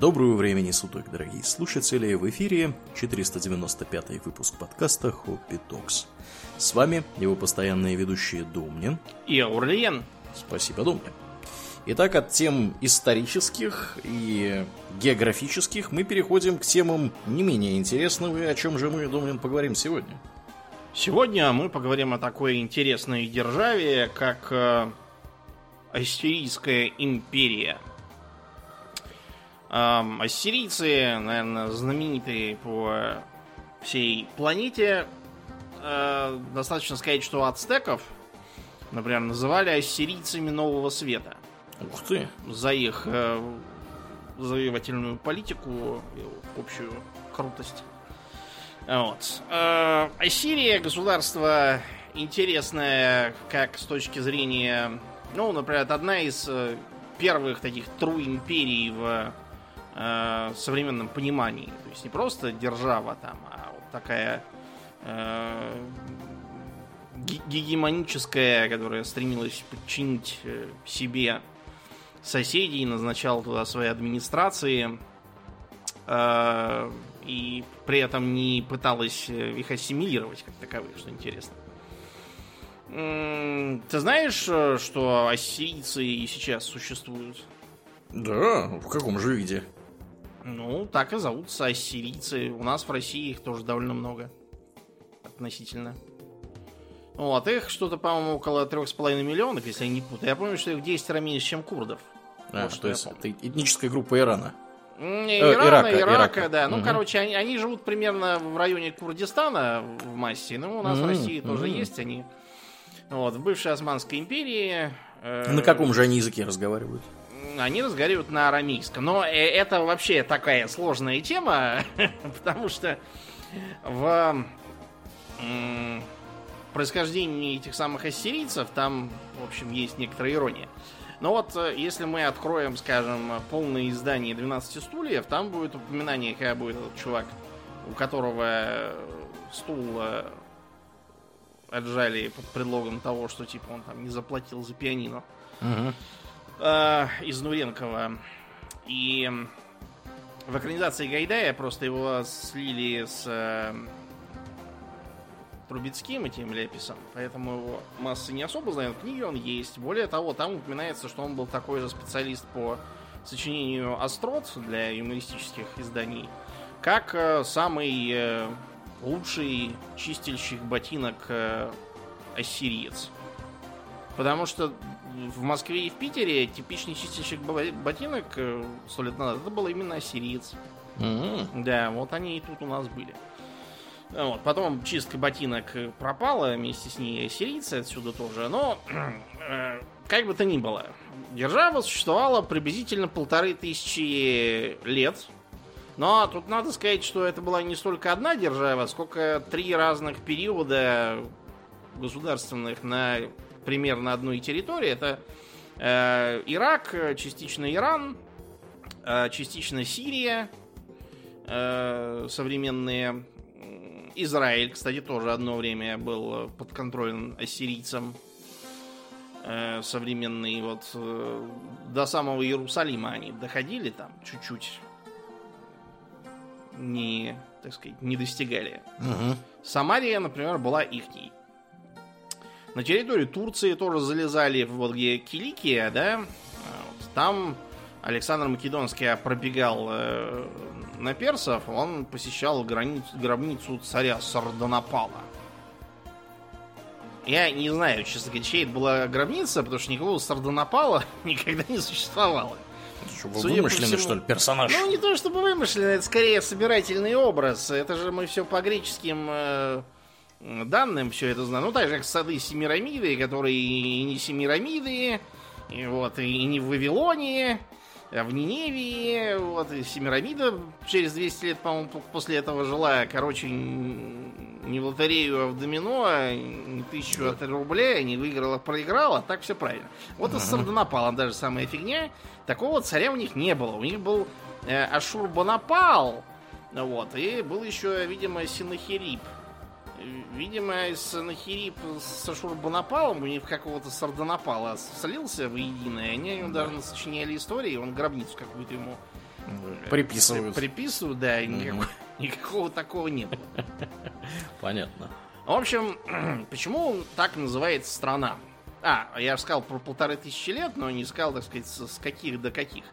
Доброго времени суток, дорогие слушатели! В эфире 495 выпуск подкаста Хоппи Токс. С вами его постоянные ведущие Домнин и Аурлиен. Спасибо, Домнин. Итак, от тем исторических и географических мы переходим к темам не менее интересного, и о чем же мы, Домнин, поговорим сегодня. Сегодня мы поговорим о такой интересной державе, как э, Ассирийская империя. Ассирийцы, наверное, знаменитые по всей планете. Э, достаточно сказать, что ацтеков, например, называли ассирийцами Нового Света. Ух ты! За их э, завоевательную политику и общую крутость. Вот. Э, Ассирия государство интересное как с точки зрения, ну, например, одна из первых таких тру империй в э, современном понимании. То есть не просто держава там, а вот такая э, гегемоническая, которая стремилась подчинить э, себе соседей, назначала туда свои администрации. Э, и при этом не пыталась э, их ассимилировать как таковых, что интересно. Ты знаешь, э, что ассирийцы и сейчас существуют? Да, в каком же виде? Ну, так и зовутся ассирийцы. У нас в России их тоже довольно много. Относительно. Вот, их что-то, по-моему, около 3,5 миллионов, если я не путаю. Я помню, что их в 10 раз меньше, чем курдов. А, вот, то есть это этническая группа Ирана. Не, э, Ирана, Ирака, Ирака, Ирака, да. Ну, угу. короче, они, они живут примерно в районе Курдистана в массе. Ну, у нас угу, в России угу. тоже есть они. Вот, в бывшей Османской империи. Э, на каком же они языке разговаривают? Они разговаривают на арамейском. Но э, это вообще такая сложная тема, потому что в происхождении этих самых ассирийцев там, в общем, есть некоторая ирония. Но вот э, если мы откроем, скажем, полное издание 12 стульев, там будет упоминание, когда будет этот чувак, у которого стул э, отжали под предлогом того, что типа он там не заплатил за пианино. Угу. Э, из Нуренкова. И в экранизации Гайдая просто его слили с э, Трубецким этим Леписом, поэтому его массы не особо знают. В книге он есть. Более того, там упоминается, что он был такой же специалист по сочинению острот для юмористических изданий, как э, самый э, лучший чистильщик ботинок э, ассириец. Потому что в Москве и в Питере типичный чистильщик ботинок э, сто лет назад это был именно ассириец. Mm-hmm. Да, вот они и тут у нас были. Вот. Потом чистка ботинок пропала, вместе с ней сирийцы отсюда тоже. Но, э, как бы то ни было, держава существовала приблизительно полторы тысячи лет. Но тут надо сказать, что это была не столько одна держава, сколько три разных периода государственных на примерно одной территории. Это э, Ирак, частично Иран, э, частично Сирия, э, современные Израиль, кстати, тоже одно время был под контролем ассирийцам э, современные. Вот э, до самого Иерусалима они доходили там чуть-чуть. Не, так сказать, не достигали. Угу. Самария, например, была ихней. На территории Турции тоже залезали, вот где Киликия, да, вот, там Александр Македонский пробегал э, на персов, он посещал границу, гробницу царя Сардонапала. Я не знаю, честно говоря, чьей это была гробница, потому что никакого Сардонапала никогда не существовало. Что, вымышленный, всему... что ли, персонаж? Ну, не то чтобы вымышленный, это скорее собирательный образ. Это же мы все по греческим э, данным все это знаем. Ну, так же, как сады Семирамиды, которые и не Семирамиды, и вот, и не в Вавилоне, а в Ниневии, вот, и Семирамида через 200 лет, по-моему, после этого жила, короче, не в лотерею, а в домино, а не тысячу от рублей, не выиграла, проиграла, так все правильно. Вот и с Сардонапалом даже самая фигня. Такого царя у них не было. У них был э, Ашурбанапал, вот, и был еще, видимо, Синахирип. Видимо, из с Ашурбанапалом у них какого-то Сардонапала слился воедино, и они ему даже сочиняли истории, он гробницу какую-то ему Приписывают. Приписывают, да, и никакого, никакого такого не было. Понятно. В общем, почему так называется страна? А, я сказал про полторы тысячи лет, но не сказал, так сказать, с каких до каких.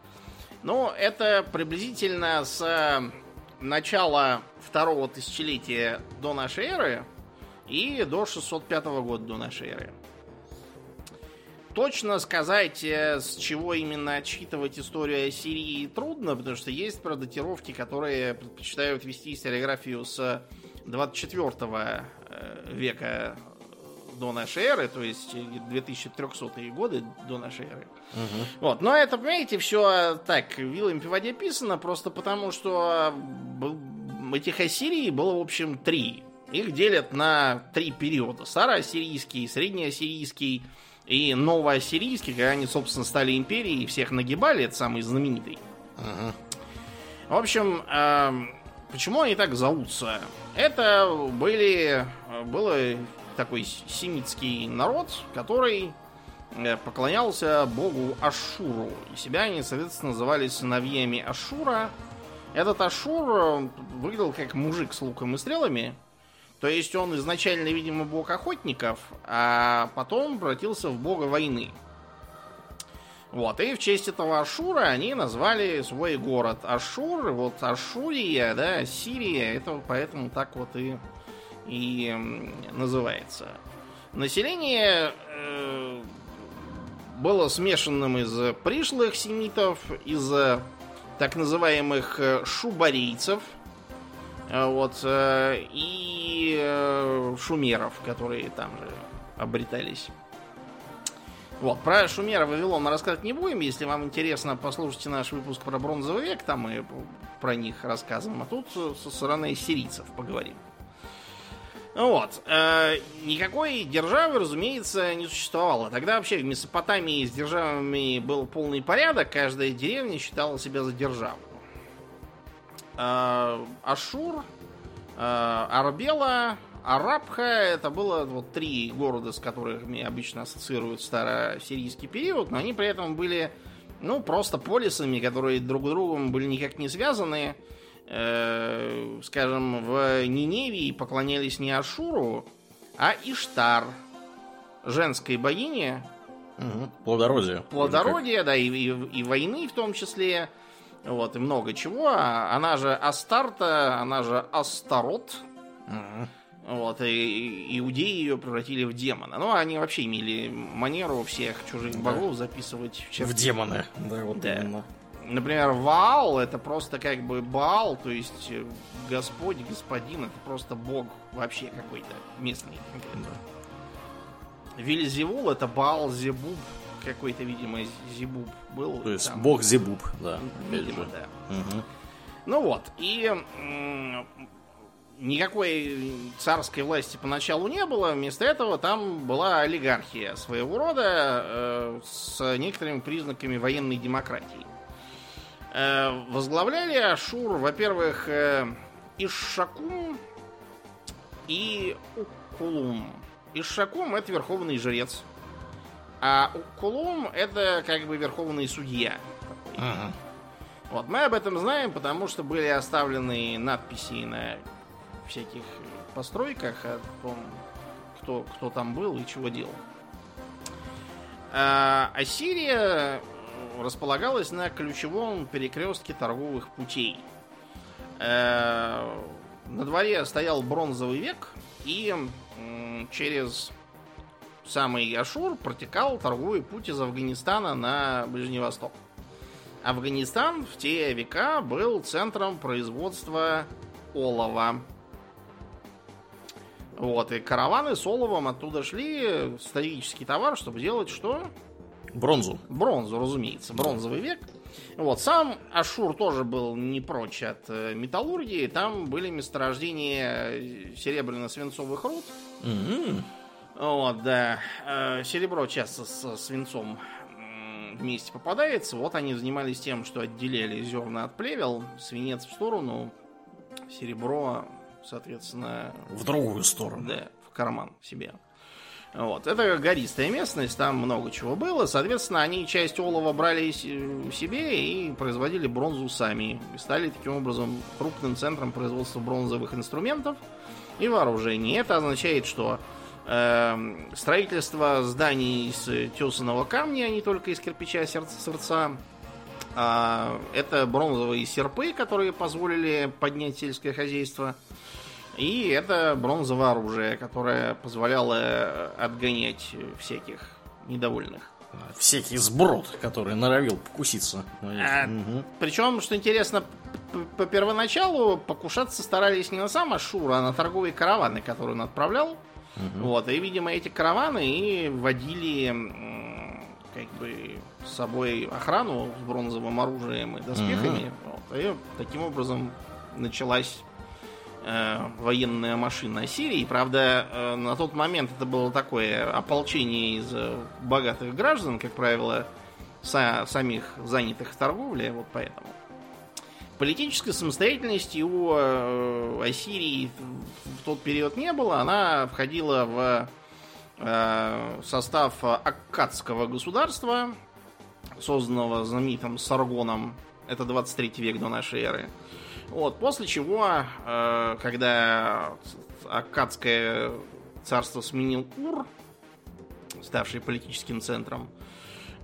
Ну, это приблизительно с э, начала второго тысячелетия до нашей эры и до 605 года до нашей эры. Точно сказать, э, с чего именно отсчитывать историю Ассирии трудно, потому что есть про датировки, которые предпочитают вести историографию с 24 э, века до нашей эры, то есть 2300 годы до нашей эры. Угу. Вот. Но это, понимаете, все так, вилами по воде писано, просто потому что этих Ассирий было, в общем, три. Их делят на три периода. Староассирийский, среднеассирийский и новоассирийский, когда они, собственно, стали империей и всех нагибали, это самый знаменитый. Угу. В общем, э, почему они так зовутся? Это были, было такой семитский народ, который э, поклонялся богу Ашуру. И себя они, соответственно, называли сыновьями Ашура. Этот Ашур выглядел как мужик с луком и стрелами. То есть он изначально, видимо, бог охотников, а потом превратился в бога войны. Вот, и в честь этого Ашура они назвали свой город Ашур, вот Ашурия, да, Сирия, это поэтому так вот и и называется. Население э, было смешанным из пришлых семитов, из так называемых э, шубарийцев, э, вот, э, и шумеров, которые там же обретались. Вот, про Шумера Вавилон мы рассказывать не будем. Если вам интересно, послушайте наш выпуск про бронзовый век, там мы про них рассказываем. А тут со стороны сирийцев поговорим. Вот. Э, никакой державы, разумеется, не существовало. Тогда вообще в Месопотамии с державами был полный порядок. Каждая деревня считала себя за державу. Э, Ашур, э, Арбела, Арабха это было вот три города, с которыми обычно ассоциируют старосирийский период, но они при этом были ну, просто полисами, которые друг с другом были никак не связаны. Скажем, в Ниневии поклонялись не Ашуру, а Иштар, женской богине. Угу. Плодородие. Плодородие, да, и, и, и войны в том числе. Вот, и много чего. А она же Астарта, она же Астарот. Угу. Вот, и, иудеи ее превратили в демона. Ну, они вообще имели манеру всех чужих богов записывать в, в демоны. Да, вот да. именно. Например, Ваал это просто как бы Баал, то есть э, Господь, Господин, это просто Бог вообще какой-то местный. Да. Вильзевул это Баал Зебуб, какой-то, видимо, Зебуб был. То есть там. Бог Зебуб, да. Видимо, да. Угу. Ну вот, и никакой царской власти поначалу не было, вместо этого там была олигархия своего рода э, с некоторыми признаками военной демократии. Э, возглавляли Ашур, во-первых, э, Ишшакум и Укулум. Ишшакум это верховный жрец. А Укулум это как бы верховный судья. Ага. Вот, мы об этом знаем, потому что были оставлены надписи на всяких постройках о том, кто, кто там был и чего делал. А Ассирия располагалась на ключевом перекрестке торговых путей. Э, на дворе стоял бронзовый век, и через самый Ашур протекал торговый путь из Афганистана на Ближний Восток. Афганистан в те века был центром производства олова. Вот, и караваны с оловом оттуда шли, стратегический товар, чтобы делать что? Бронзу. Бронзу, разумеется. Бронзовый век. Вот, сам Ашур тоже был не прочь от э, металлургии. Там были месторождения серебряно-свинцовых руд. Mm-hmm. Вот, да. Э, серебро часто со свинцом вместе попадается. Вот они занимались тем, что отделяли зерна от плевел, свинец в сторону, серебро, соответственно... В другую сторону. Да, в карман себе. Вот. Это гористая местность, там много чего было. Соответственно, они часть олова брали себе и производили бронзу сами. И стали таким образом крупным центром производства бронзовых инструментов и вооружений. Это означает, что э, строительство зданий из тесаного камня, а не только из кирпича сердца сердца, э, это бронзовые серпы, которые позволили поднять сельское хозяйство – и это бронзовое оружие, которое позволяло отгонять всяких недовольных. Всякий сброд, который норовил покуситься. А, угу. Причем, что интересно, по первоначалу покушаться старались не на сам Ашур, а на торговые караваны, которые он отправлял. Угу. Вот, и, видимо, эти караваны и вводили как бы с собой охрану с бронзовым оружием и доспехами. Угу. Вот, и таким образом началась э, военная машина Сирии. Правда, э, на тот момент это было такое ополчение из э, богатых граждан, как правило, са самих занятых в торговле, вот поэтому. Политической самостоятельности у э, Ассирии в тот период не было. Она входила в э, состав Аккадского государства, созданного знаменитым Саргоном. Это 23 век до нашей эры. Вот, после чего, э, когда Аккадское царство сменил Ур, ставший политическим центром,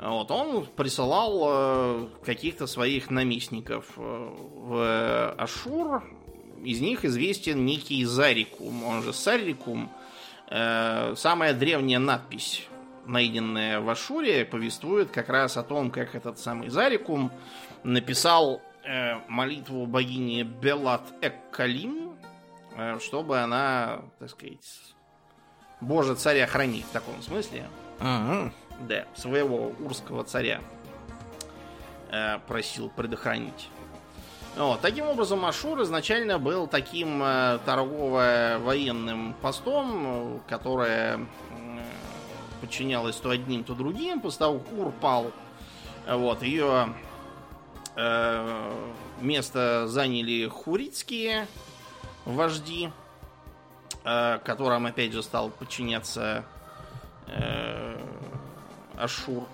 вот, он присылал э, каких-то своих наместников э, в Ашур. Из них известен некий Зарикум, он же Сарикум. Э, самая древняя надпись, найденная в Ашуре, повествует как раз о том, как этот самый Зарикум написал молитву богини Белат Эккалим, э, чтобы она, так сказать, Боже царя храни в таком смысле. Ага. Да, своего урского царя э, просил предохранить. Вот. Таким образом, Ашур изначально был таким торгово-военным постом, которое подчинялось то одним, то другим. После того, как Ур пал, вот, ее Э, место заняли хурицкие вожди, э, которым опять же стал подчиняться э, Ашур.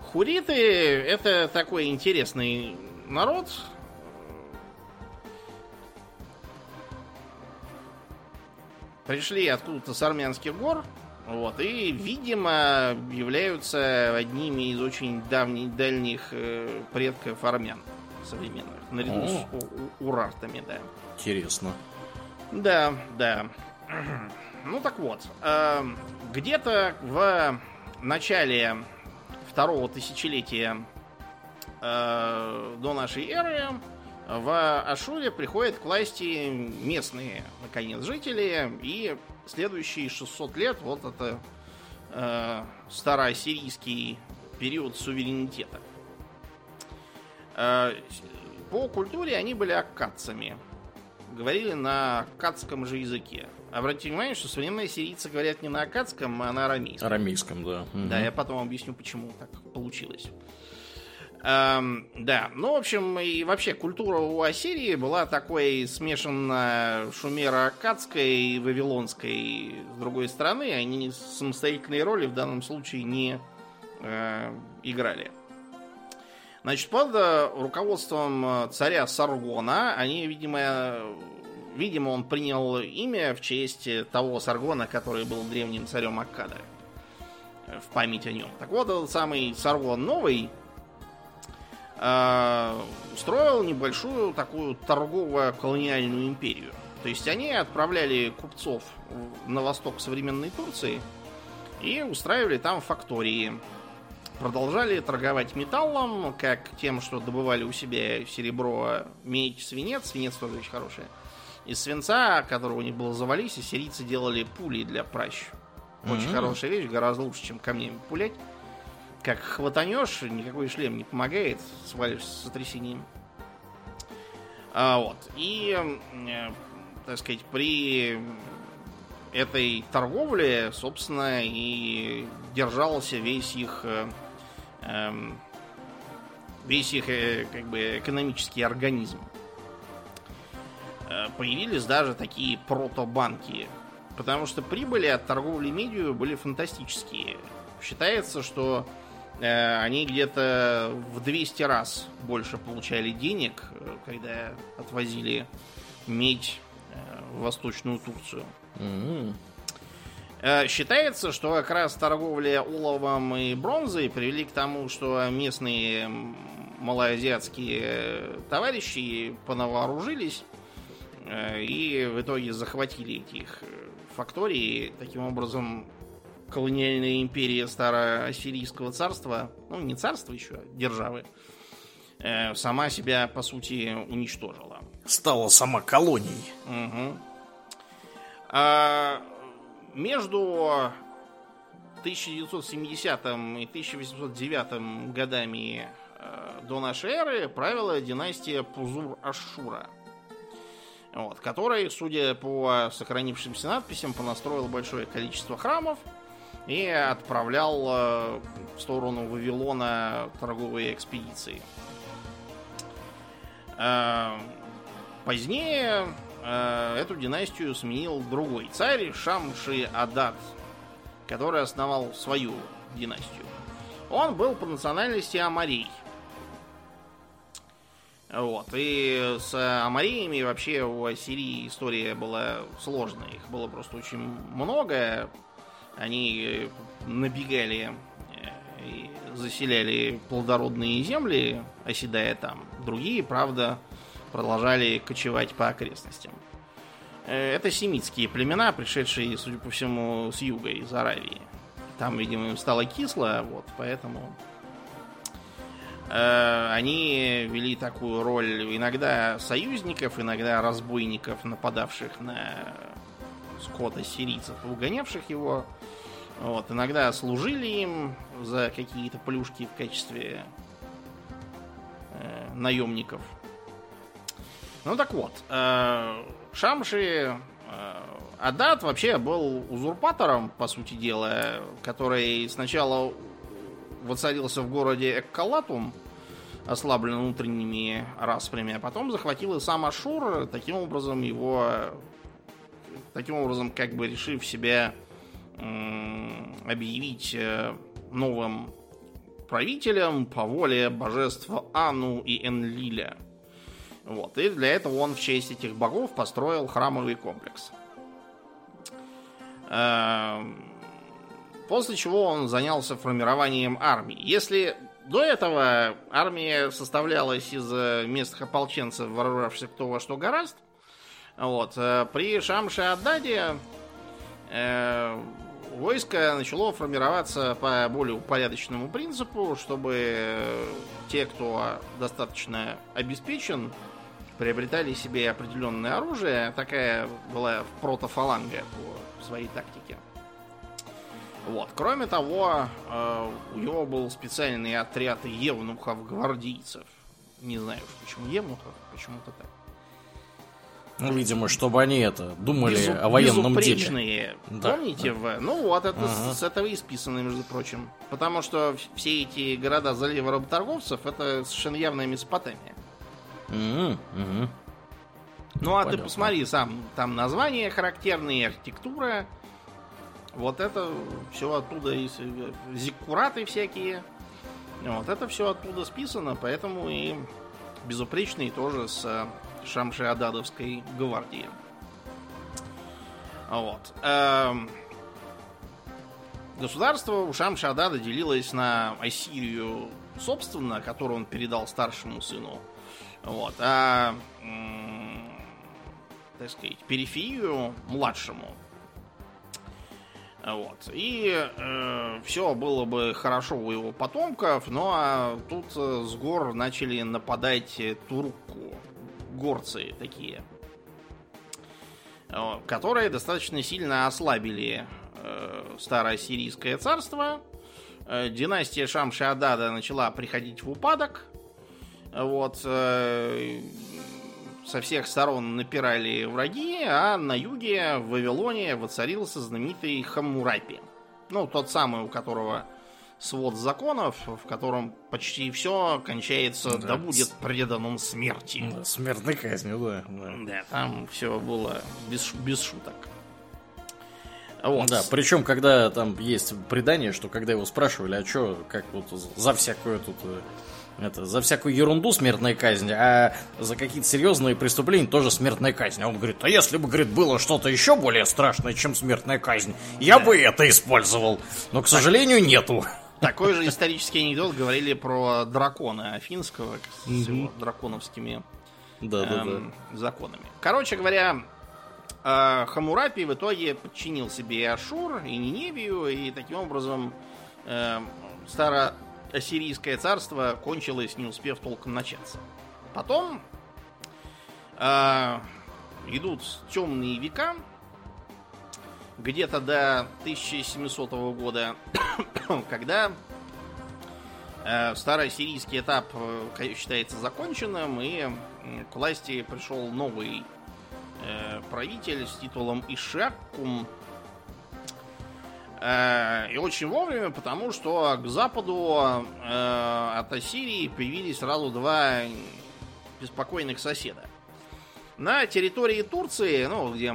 Хуриты это такой интересный народ. Пришли откуда-то с армянских гор. Вот, и, видимо, являются одними из очень давних, дальних э, предков армян современных, наряду О. с у, урартами, да. Интересно. Да, да. Ну так вот, э, где-то в начале второго тысячелетия э, до нашей эры в Ашуре приходят к власти местные, наконец, жители и следующие 600 лет вот это э, староассирийский период суверенитета. Э, по культуре они были аккадцами. Говорили на аккадском же языке. Обратите внимание, что современные сирийцы говорят не на аккадском, а на арамейском. Арамейском, да. Да, я потом объясню, почему так получилось. Эм, да, ну, в общем, и вообще культура у Ассирии была такой смешанно шумеро-аккадской и вавилонской. С другой стороны, они самостоятельные роли в данном случае не э, играли. Значит, под руководством царя Саргона они, видимо, видимо, он принял имя в честь того Саргона, который был древним царем Аккада. В память о нем. Так вот, этот самый Саргон Новый э, устроил небольшую такую торгово-колониальную империю. То есть они отправляли купцов на восток современной Турции и устраивали там фактории. Продолжали торговать металлом, как тем, что добывали у себя серебро, медь, свинец. Свинец тоже очень хороший. Из свинца, которого у них было завались, и сирийцы делали пули для пращ. Очень mm-hmm. хорошая вещь, гораздо лучше, чем камнями пулять. Как хватанешь, никакой шлем не помогает, свалишь с сотрясением. А, вот. И, э, так сказать, при этой торговле, собственно, и держался весь их э, э, весь их э, как бы экономический организм. Э, появились даже такие протобанки потому что прибыли от торговли медью были фантастические. Считается, что они где-то в 200 раз больше получали денег, э, когда отвозили медь э, в Восточную Турцию. Э, Считается, что как раз торговля оловом и бронзой привели к тому, что местные малоазиатские э, товарищи понавооружились э, и в итоге захватили этих э, факторий. Таким образом, колониальная империя Староассирийского царства, ну не царство еще, а державы, э, сама себя, по сути, уничтожила. Стала сама колонией. Мгм. А, между 1970 и 1809 годами э, до нашей эры правила династия Пузур-Ашшура. Вот, который, судя по сохранившимся надписям, понастроил большое количество храмов и отправлял э, в сторону Вавилона торговые экспедиции. Э, Позднее э, эту династию сменил другой царь Шамши Адад, который основал свою династию. Он был по национальности Амарей. Вот. И с Амариями вообще у Ассирии история была сложная. Их было просто очень много. Они набегали э, и заселяли плодородные земли, оседая там. Другие, правда, продолжали кочевать по окрестностям. Э, Это семитские племена, пришедшие, судя по всему, с юга, из Аравии. Там, видимо, им стало кисло, вот, поэтому э, они вели такую роль иногда союзников, иногда разбойников, нападавших на скот ассирийцев и угонявших его. Вот, иногда служили им за какие-то плюшки в качестве э, наемников. Ну так вот, э, Шамши э, Адат вообще был узурпатором, по сути дела, который сначала воцарился в городе Эккалатум, ослаблен внутренними распрями, а потом захватил и сам Ашур, таким образом его... Таким образом, как бы решив себя объявить э, новым правителем по воле божества Ану и Энлиля. Вот. И для этого он в честь этих богов построил храмовый комплекс. Эм, После чего он занялся формированием армии. Если до этого армия составлялась из э, местных ополченцев, вооружавшихся кто во что гораст, вот, э, при Шамше Аддаде э, войско начало формироваться по более упорядоченному принципу, чтобы те, кто достаточно обеспечен, приобретали себе определенное оружие. Такая была протофаланга по своей тактике. Вот. Кроме того, э, у него был специальный отряд евнухов-гвардейцев. Не знаю, почему евнухов, почему-то так. Ну, видимо, чтобы они это думали Безу- о военном деле. безупречные. Да, Помните? В... Ну вот, это Ага. с, этого и списано, между прочим. Потому что все эти города залива работорговцев это совершенно явная Месопотамия. Мгм. Ну а ты Понятно. посмотри, сам там названия характерные, архитектура. Вот это все оттуда, из э, зиккураты всякие. Вот это все оттуда списано, поэтому и безупречный тоже с Шамши-Ададовской гвардии. Вот. Эм, Государство у Шамши-Адада делилось на Ассирию, собственно, которую он передал старшему сыну. Вот. А так сказать, периферию младшему. Вот. И все было бы хорошо у его потомков, но а тут э, с гор начали нападать э, турку. Горцы такие. э, Которые достаточно сильно ослабили э, староассирийское царство. Э, Династия Шамши-Адада начала приходить в упадок. Вот. Со всех сторон напирали враги, а на юге в Вавилоне воцарился знаменитый Хаммурапи. Ну, тот самый, у которого свод законов, в котором почти все кончается Да. «да будет предан он смерти». Да, Смертной казнью, да. да. Да, там все было без, без шуток. Вот. Да, причем, когда там есть предание, что когда его спрашивали, а что, как вот за всякую тут э, это, за всякую ерунду смертная казнь, а за какие-то серьезные преступления тоже смертная казнь. А он говорит, а если бы, говорит, было что-то еще более страшное, чем смертная казнь, я да. бы это использовал. Но, к сожалению, нету. Такой же исторический анекдот говорили про дракона Афинского с его драконовскими эм, законами. Короче говоря, э, Хамурапи в итоге подчинил себе и Ашур, и Ниневию, и таким образом э, старо ассирийское царство кончилось, не успев толком начаться. Потом э, идут темные века, где-то до 1700 года, когда э, старый сирийский этап э, считается законченным, и к власти пришел новый э, правитель с титулом Ишакум, Э, и очень вовремя, потому что к западу от Ассирии появились сразу два беспокойных соседа. На территории Турции, ну, где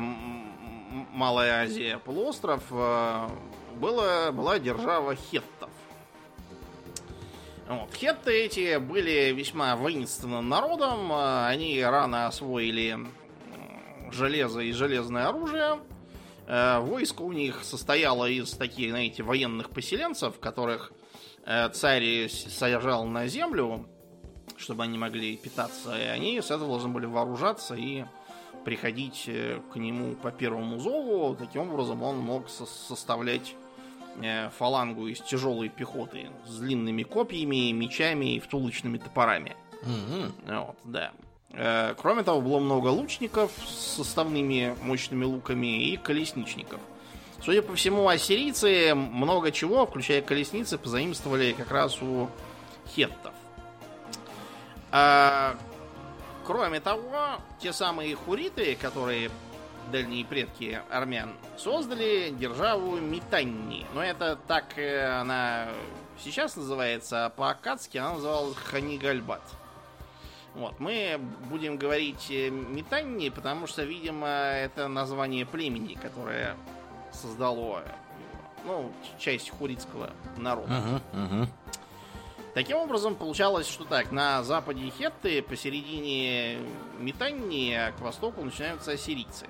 Малая Азия, полуостров, э, было, была держава хеттов. Вот. Хетты эти были весьма воинственным народом. Они рано освоили железо и железное оружие. Э, войско у них состояло из таких, знаете, военных поселенцев, которых э, царь сажал на землю, чтобы они могли питаться, и они с этого должны были вооружаться и приходить э, к нему по первому зову. Таким образом он мог составлять фалангу из тяжелой пехоты с длинными копьями, мечами и втулочными топорами. Mm-hmm. Вот, да. Э, кроме того, было много лучников с составными мощными луками и колесничников. Судя по всему, ассирийцы много чего, включая колесницы, позаимствовали как раз у хеттов. А, кроме того, те самые хуриты, которые дальние предки армян, создали державу Митанни. Но это так э, она сейчас называется, а по-акадски она называлась Ханигальбат. Вот, мы будем говорить э, Метанни, потому что, видимо, это название племени, которое создало ну, часть хурицкого народа. Uh-huh, uh-huh. Таким образом, получалось, что так, на западе Хетты, посередине Метанни, а к востоку начинаются ассирийцы.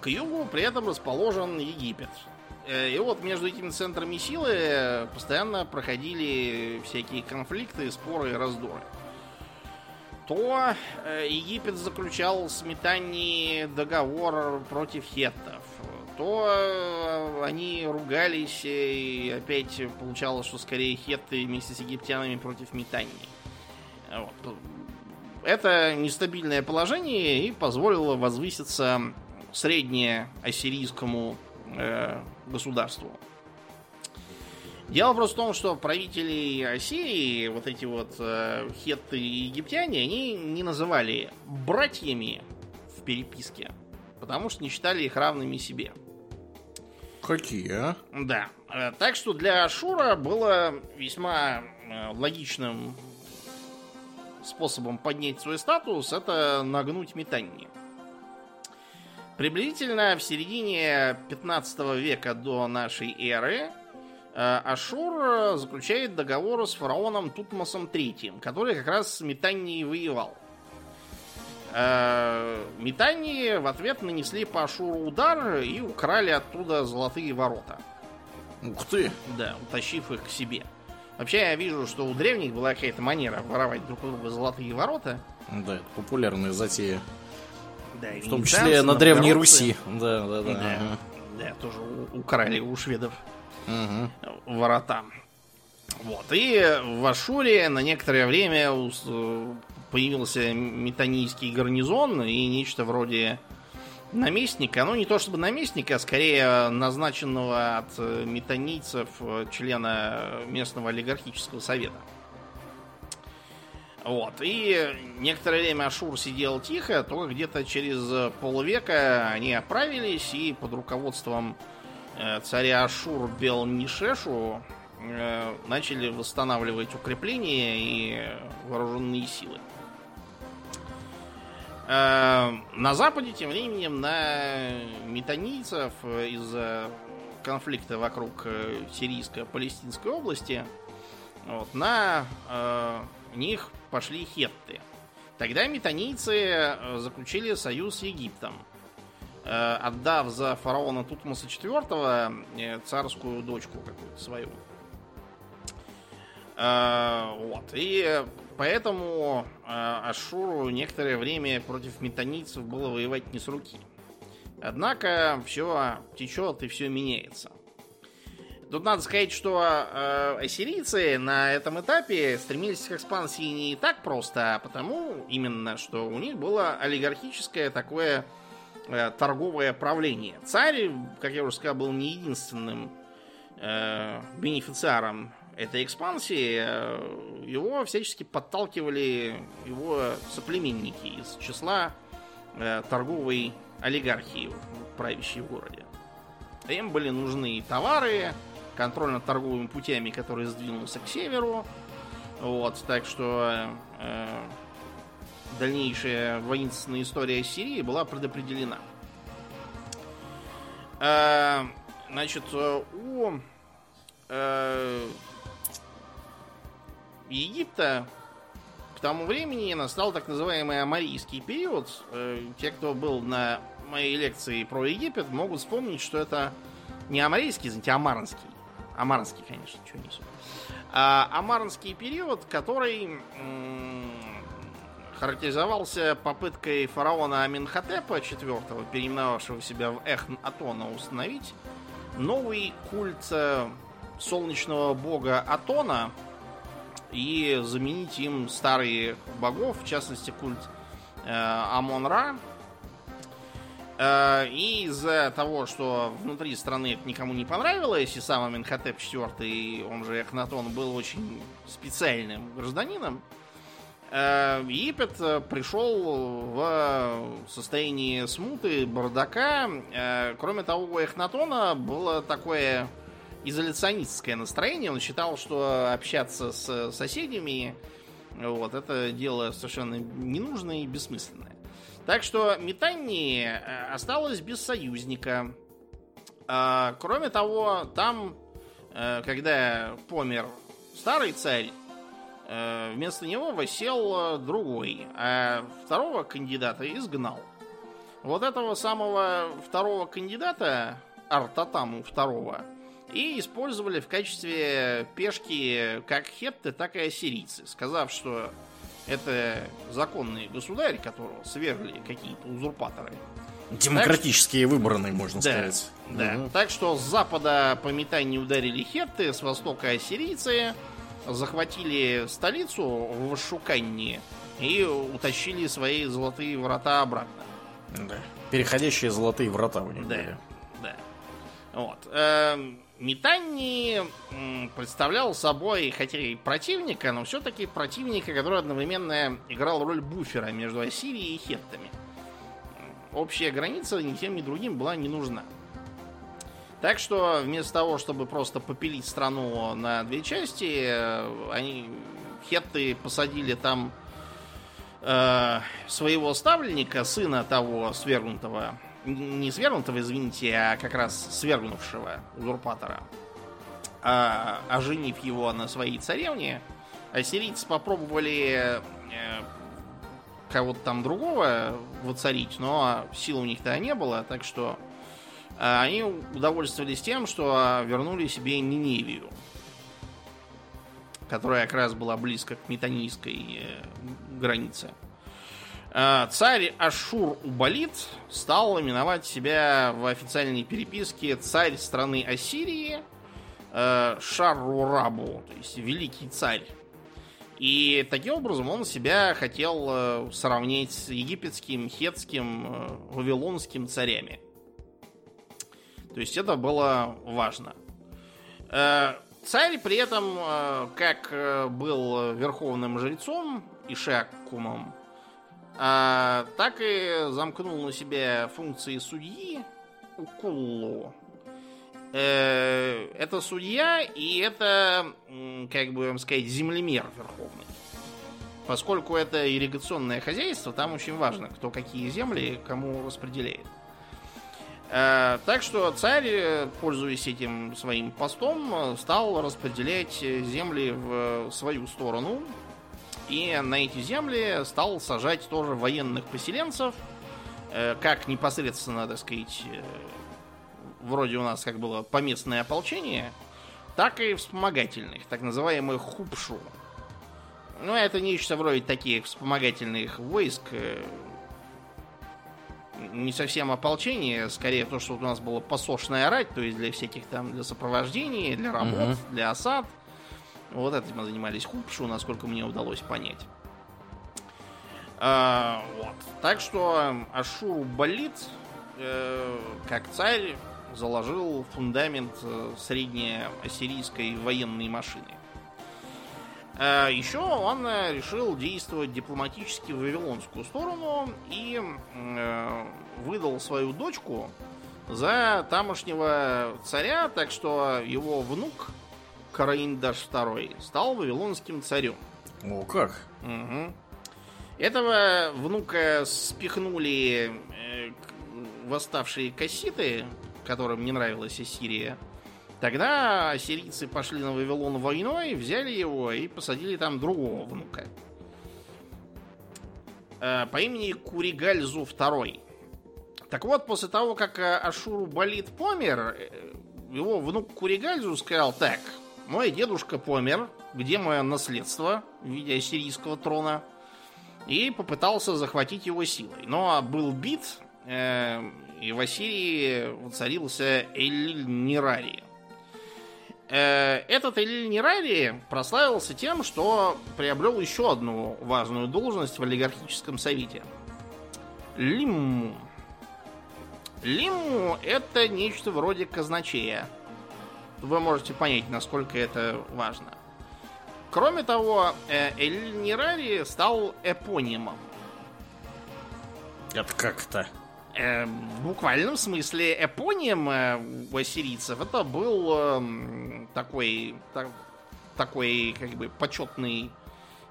К югу при этом расположен Египет. Э, и вот между этими центрами силы постоянно проходили всякие конфликты, споры и раздоры то э, Египет заключал с Метани договор против хеттов, то э, они ругались, и опять получалось, что скорее хетты вместе с египтянами против Метани. Вот. Это нестабильное положение и позволило возвыситься среднее ассирийскому э, государству. Дело просто в том, что правители Ассирии, вот эти вот э, хетты и египтяне, они не называли братьями в переписке, потому что не считали их равными себе. Какие, а? Да. Э, так что для Ашура было весьма э, логичным способом поднять свой статус это нагнуть метание. Приблизительно в середине 15 века до нашей эры Э, Ашур заключает договор с фараоном Тутмосом III, который как раз с Метанией воевал. Э, Метании в ответ нанесли по Ашуру удар и украли оттуда золотые ворота. Ух ты! Да, утащив их к себе. Вообще я вижу, что у древних была какая-то манера воровать друг у друга золотые ворота. Да, это популярная затея. Да, в том числе на Древней Руси. Да, да, да. Да, ага. да тоже украли у шведов угу. ворота. Вот. И в Ашуре на некоторое время появился метанийский гарнизон и нечто вроде наместника. Ну, не то чтобы наместника, а скорее назначенного от метанийцев члена местного олигархического совета. Вот. И некоторое время Ашур сидел тихо, только где-то через полвека они оправились и под руководством Э, царя Ашур Бел Нишешу э, начали восстанавливать укрепления и вооруженные силы. Э, на Западе тем временем на метанийцев из-за конфликта вокруг э, сирийско-палестинской области вот, на э, них пошли хетты. Тогда метанийцы э, заключили союз с Египтом, э, отдав за фараона Тутмоса IV царскую дочку какую-то свою. Э, вот. И поэтому э, Ашуру некоторое время против метанийцев было воевать не с руки. Однако все течет и все меняется. Тут надо сказать, что э, ассирийцы на этом этапе стремились к экспансии не так просто, а потому именно, что у них было олигархическое такое э, торговое правление. Царь, как я уже сказал, был не единственным э, бенефициаром этой экспансии. Э, его всячески подталкивали его соплеменники из числа э, торговой олигархии, правящей в городе. Им были нужны товары, контроль над торговыми путями, который сдвинулся к северу. Вот, так что э, дальнейшая воинственная история Сирии была предопределена. Э, значит, у э, Египта к тому времени настал так называемый амарийский период. Э, те, кто был на моей лекции про Египет, могут вспомнить, что это не амарийский, извините, амаранский. Амаранский, конечно, что несу. А, амаранский период, который характеризовался попыткой фараона Аминхотепа IV, переименовавшего себя в Эхн Атона, установить новый культ э, солнечного бога Атона и заменить им старые богов, в частности культ э, Амон-Ра, Э, и из-за того, что внутри страны это никому не понравилось, и сам Аминхотеп IV, он же Эхнатон, был очень специальным гражданином, э, Египет э, пришел в состояние смуты, бардака. Кроме того, у Эхнатона было такое изоляционистское настроение. Он считал, что общаться с соседями вот, это дело совершенно ненужное и бессмысленное. Так что Митанни э, осталась без союзника. А, кроме того, там, э, когда помер старый царь, э, вместо него восел другой, а второго кандидата изгнал. Вот этого самого второго кандидата, Артатаму второго, и использовали в качестве пешки как хетты, так и ассирийцы, сказав, что это законный государь, которого свергли какие-то узурпаторы. Демократические так, выбранные, можно да, сказать. Да. Угу. Так что с запада по метанию ударили хетты, с востока ассирийцы, захватили столицу в Шуканне и утащили свои золотые врата обратно. Да. Переходящие золотые врата у них да. были. Да. Вот. Эм, Митанни представлял собой, хотя и противника, но все-таки противника, который одновременно играл роль буфера между Ассирией и Хеттами. Общая граница ни тем, ни другим была не нужна. Так что вместо того, чтобы просто попилить страну на две части, э, они хетты посадили там э, своего ставленника, сына того свергнутого не свергнутого, извините, а как раз свергнувшего узурпатора, а, оженив его на своей царевне, ассирийцы попробовали э, кого-то там другого воцарить, но сил у них то не было, так что э, они удовольствовались тем, что вернули себе Ниневию, которая как раз была близко к метанийской э, границе. Э, царь Ашур Убалит стал именовать себя в официальной переписке царь страны Ассирии э, Шаррурабу, то есть великий царь. И таким образом он себя хотел э, сравнить с египетским, хетским, вавилонским царями. То есть это было важно. Царь при этом, как был верховным жрецом, Ишакумом, а, так и замкнул на себя функции судьи Укуллу. Э, это судья и это, как бы вам сказать, землемер верховный. Поскольку это ирригационное хозяйство, там очень важно, кто какие земли кому распределяет. Э, так что царь, пользуясь этим своим постом, стал распределять земли в свою сторону. И на эти земли стал сажать тоже военных поселенцев, э, как непосредственно, так сказать, э, вроде у нас как было поместное ополчение, так и вспомогательных, так называемых хупшу. Ну, это нечто вроде таких вспомогательных войск, не совсем ополчение, скорее то, что у нас было посошная рать, то есть для всяких там, для сопровождения, для работ, угу. для осад. Вот этим занимались хупшу, насколько мне удалось понять. А, вот. Так что Ашуру Болит, э, как царь, заложил фундамент э, среднеассирийской военной машины. Э, Еще он э, решил действовать дипломатически в Вавилонскую сторону и э, выдал свою дочку за тамошнего царя, так что его внук Караиндаш II стал вавилонским царем. О, как? Угу. Этого внука спихнули восставшие касситы, которым не нравилась Ассирия. Тогда ассирийцы пошли на Вавилон войной, взяли его и посадили там другого внука. Э, по имени Куригальзу II. Так вот, после того, как э, Ашуру болит помер, э, его внук Куригальзу сказал, так, мой дедушка помер, где мое наследство в виде ассирийского трона? И попытался захватить его силой. Но был бит, и в Ассирии воцарился Элиль Нирари. Э, этот Элиль Нирари прославился тем, что приобрел еще одну важную должность в олигархическом совете. Лимму. Лимму это нечто вроде казначея. Вы можете понять, насколько это важно. Кроме того, э, Элиль Нирари стал эпонимом. Это как-то? Э, в буквальном смысле эпоним э, у ассирийцев это был э, такой, так, такой как бы почетный,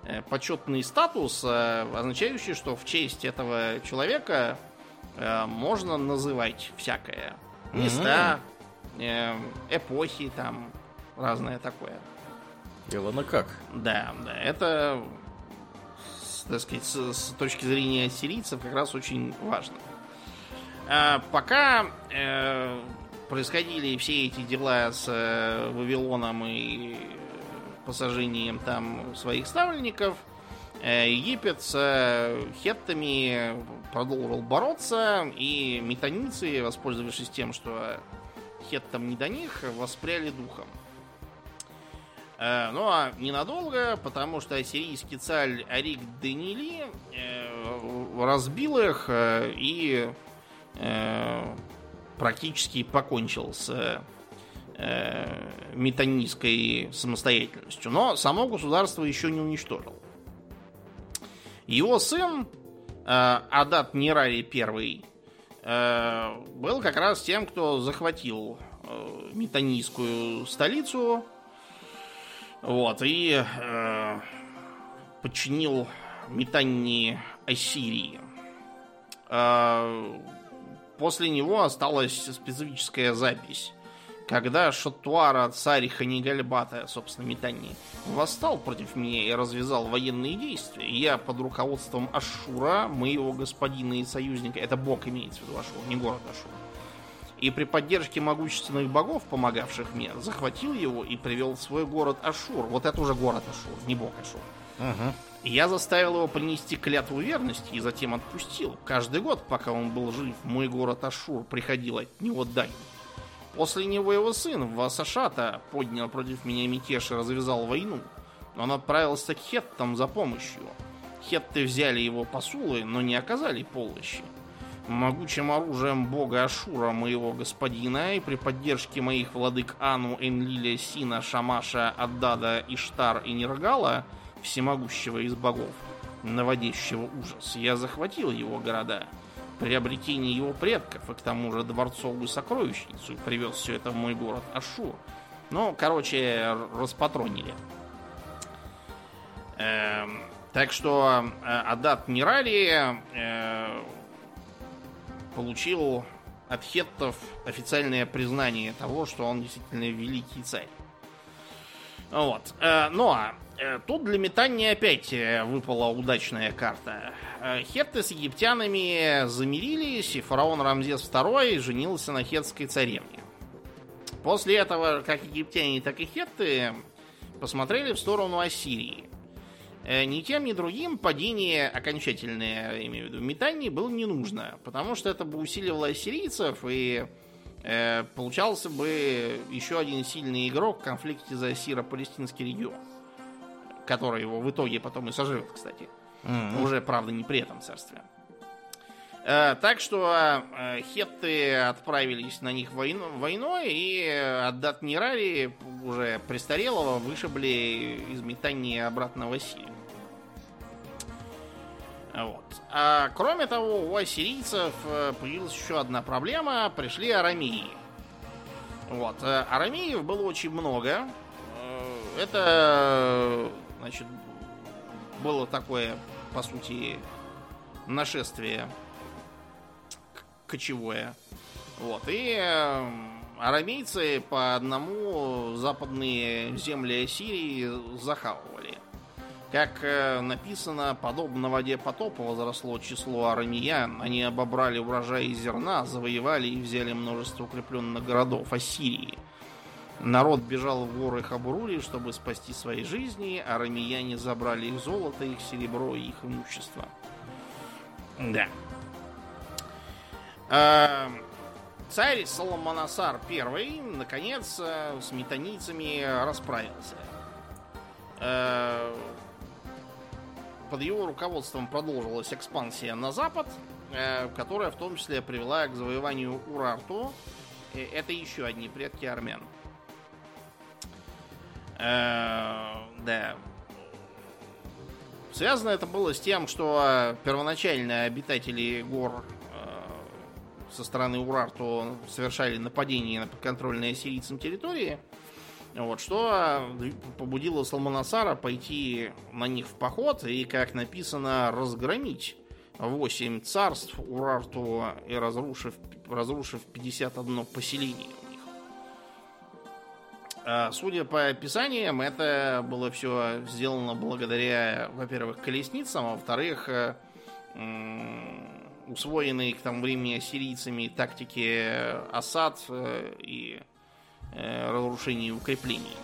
э, почетный статус, э, означающий, что в честь этого человека э, можно называть всякое. Места, э, эпохи там, разное такое. Дело на как? Да, да, это, так сказать, с, с точки зрения ассирийцев как раз очень важно. А, пока э, происходили все эти дела с э, Вавилоном и посажением там своих ставленников, э, Египет с хеттами продолжил бороться, и метаницы, воспользовавшись тем, что хеттам не до них, воспряли духом. Ну а ненадолго, потому что ассирийский царь Арик Данили разбил их и Э, практически покончил с э, метанийской самостоятельностью. Но само государство еще не уничтожил. Его сын э, Адат Нирари I э, был как раз тем, кто захватил э, метанийскую столицу вот, и э, подчинил Метании Ассирии. Э, После него осталась специфическая запись. Когда Шатуара, царь Ханигальбата, собственно, Метани, восстал против меня и развязал военные действия, я под руководством Ашура, моего господина и союзника, это бог имеется в виду Ашур, не город Ашур, и при поддержке могущественных богов, помогавших мне, захватил его и привел в свой город Ашур. Вот это уже город Ашур, не бог Ашур. Угу. Я заставил его принести клятву верности и затем отпустил. Каждый год, пока он был жив, мой город Ашур приходил от него дань. После него его сын Васашата поднял против меня мятеж и развязал войну. Он отправился к хеттам за помощью. Хетты взяли его посулы, но не оказали помощи. Могучим оружием бога Ашура, моего господина, и при поддержке моих владык Ану, Энлиля, Сина, Шамаша, Аддада, Иштар и Нергала – всемогущего из богов, наводящего ужас. Я захватил его города, приобретение его предков, и к тому же дворцовую сокровищницу, привез все это в мой город Ашур. Ну, короче, распатронили. Эм, Так что э, Адат Мирали э, получил от хеттов официальное признание того, что он действительно великий царь. Вот. Э, ну а э, тут для метания опять э, выпала удачная карта. Хетты с египтянами замирились, и фараон Рамзес II женился на хетской царевне. После этого как египтяне, так и хетты посмотрели в сторону Ассирии. Ни тем, ни другим падение окончательное, имею в виду, метание было не нужно, потому что это бы усиливало ассирийцев и э, получался бы еще один сильный игрок в конфликте за сиро-палестинский регион. Который его в итоге потом и сожрет, кстати. Mm-hmm. Уже, правда, не при этом царстве. Э, так что э, хетты отправились на них войну, войной, и от Датмирари, уже престарелого, вышибли из метания обратно в Ассирию. Вот. А кроме того, у ассирийцев э, появилась еще одна проблема. Пришли арамеи. Вот. Э, арамеев было очень много. Э, это, значит, было такое, по сути, нашествие кочевое. Вот. И арамейцы по одному западные земли Ассирии захавывали. Как э, написано, подобно воде потопа возросло число арамиян. Они обобрали урожай зерна, завоевали и взяли множество укрепленных городов Ассирии. Народ бежал в горы Хабурули, чтобы спасти свои жизни, а рамияне забрали их золото, их серебро и их имущество. Да. А, царь Соломонасар I, наконец, э, с метанийцами расправился. Под его руководством продолжилась экспансия на запад, э, которая в том числе привела к завоеванию Урарту. Э, это еще одни предки армян. Э, да. Связано это было с тем, что первоначально обитатели гор со стороны Урарту совершали нападение на подконтрольные сирийцам территории – вот, что побудило Салманасара пойти на них в поход и, как написано, разгромить 8 царств Урарту и разрушив, разрушив 51 поселение у них. А, судя по описаниям, это было все сделано благодаря, во-первых, колесницам, а во-вторых, э, усвоенной к тому времени сирийцами тактики осад э, и Э, разрушении укреплений.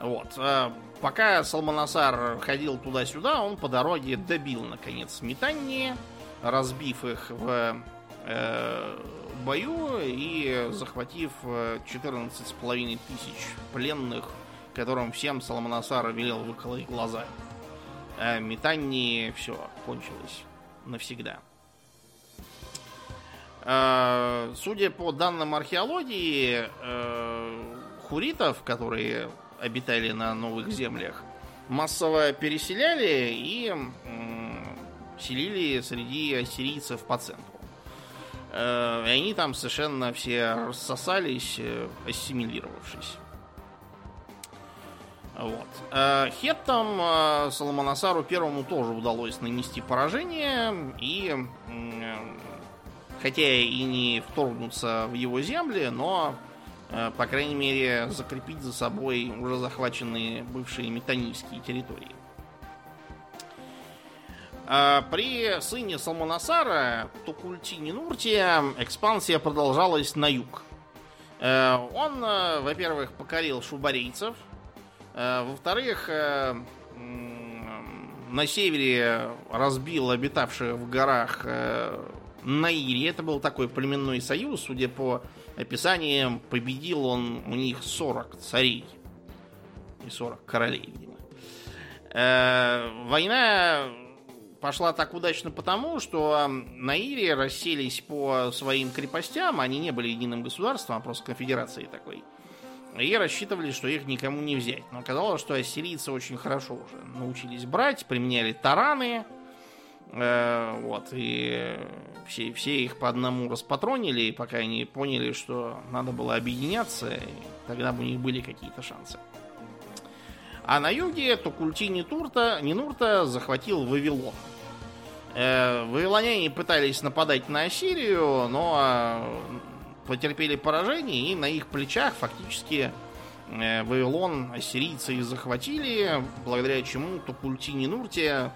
Вот. А пока Салманасар ходил туда-сюда, он по дороге добил, наконец, метание, разбив их в э, бою и захватив 14,5 тысяч пленных, которым всем Салманасар велел выколоть глаза. А метание все кончилось навсегда. Э, судя по данным археологии, э, хуритов, которые обитали на новых землях, массово переселяли и селили среди ассирийцев по центру. Э, и они там совершенно все рассосались, ассимилировавшись. Вот. Хеттам Соломонасару первому тоже удалось нанести поражение и хотя и не вторгнуться в его земли, но, э, по крайней мере, закрепить за собой уже захваченные бывшие метанийские территории. А при сыне Салманасара, Тукульти Нинуртия, экспансия продолжалась на юг. Э, он, э, во-первых, покорил шубарейцев, во-вторых, на севере разбил обитавших в горах Наире. Это был такой племенной союз, судя по описаниям, победил он у них 40 царей. И 40 королей, видимо. Э, война пошла так удачно потому, что на Ире расселись по своим крепостям, они не были единым государством, а просто конфедерацией такой. И рассчитывали, что их никому не взять. Но оказалось, что ассирийцы очень хорошо уже научились брать, применяли тараны, вот, и все, все их по одному распатронили, пока они поняли, что надо было объединяться, и тогда бы у них были какие-то шансы. А на юге Тукульти Нинурта, Нинурта захватил Вавилон. Э, вавилоняне пытались нападать на Ассирию, но э, потерпели поражение, и на их плечах фактически э, Вавилон ассирийцы захватили, благодаря чему Тукульти Нинурте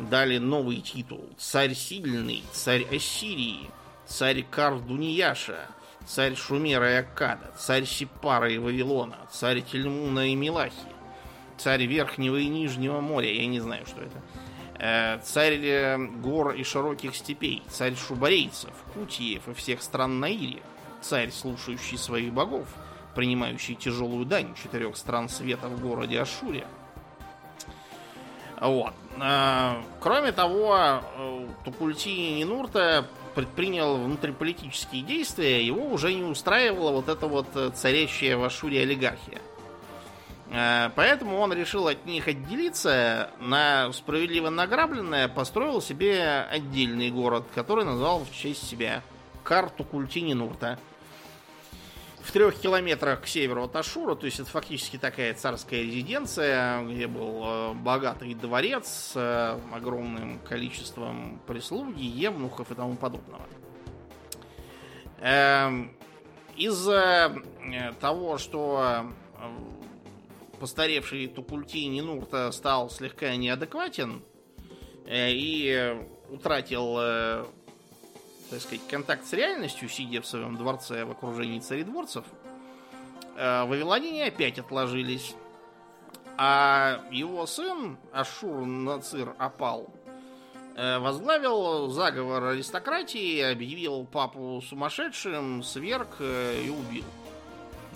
дали новый титул. Царь сильный, царь Ассирии, царь Кардунияша, царь Шумера и Аккада, царь Сипара и Вавилона, царь Тельмуна и Милахи, царь Верхнего и Нижнего моря, я не знаю, что это, э, царь э, гор и широких степей, царь шубарейцев, кутиев и всех стран Наири, царь, слушающий своих богов, принимающий тяжелую дань четырех стран света в городе Ашуре. Вот. Э, кроме того, Тукульти Нинурта предпринял внутриполитические действия, его уже не устраивала вот эта вот царящая в Ашуре олигархия. Э, поэтому он решил от них отделиться, на справедливо награбленное построил себе отдельный город, который назвал в честь себя Карту Культини Нурта. В трех километрах к северу от Ашура, то есть это фактически такая царская резиденция, где был э, богатый дворец с э, огромным количеством прислуги, евнухов и тому подобного. Эм, из-за того, что постаревший Тукульти Нинурта стал слегка неадекватен э, и утратил, э, так сказать, контакт с реальностью, сидя в своем дворце в окружении царедворцев, э, вавилоняне опять отложились. А его сын Ашур Нацир Апал возглавил заговор аристократии, объявил папу сумасшедшим, сверг и убил.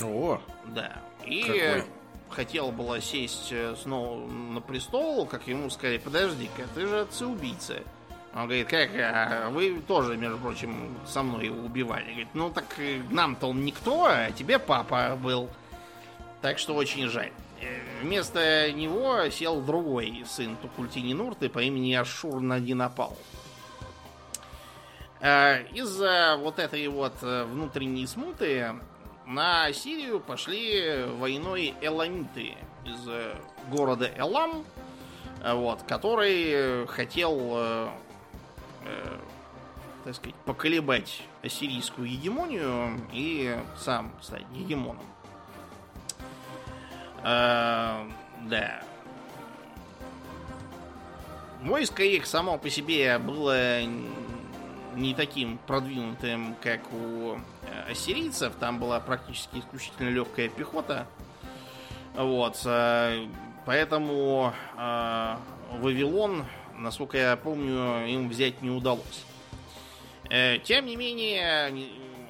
О! Да. И какой? хотел было сесть э, снова на престол, как ему сказали, подожди-ка, ты же отцы-убийца. Он говорит, как, а вы тоже, между прочим, со мной его убивали. Говорит, ну так э, нам-то он никто, а тебе папа был. Так что очень жаль. Э, вместо него сел другой сын Тукультини Нурты по имени Ашур Надинапал. Из-за вот этой вот внутренней смуты на Сирию пошли войной эламиты из э, города Элам, э, вот, который хотел, э, так сказать, поколебать ассирийскую гегемонию и сам стать гегемоном. Э, да. Войско их само по себе было не таким продвинутым, как у э, ассирийцев. Там была практически исключительно легкая пехота. Вот. Э, поэтому э, Вавилон, насколько я помню, им взять не удалось. Тем не менее,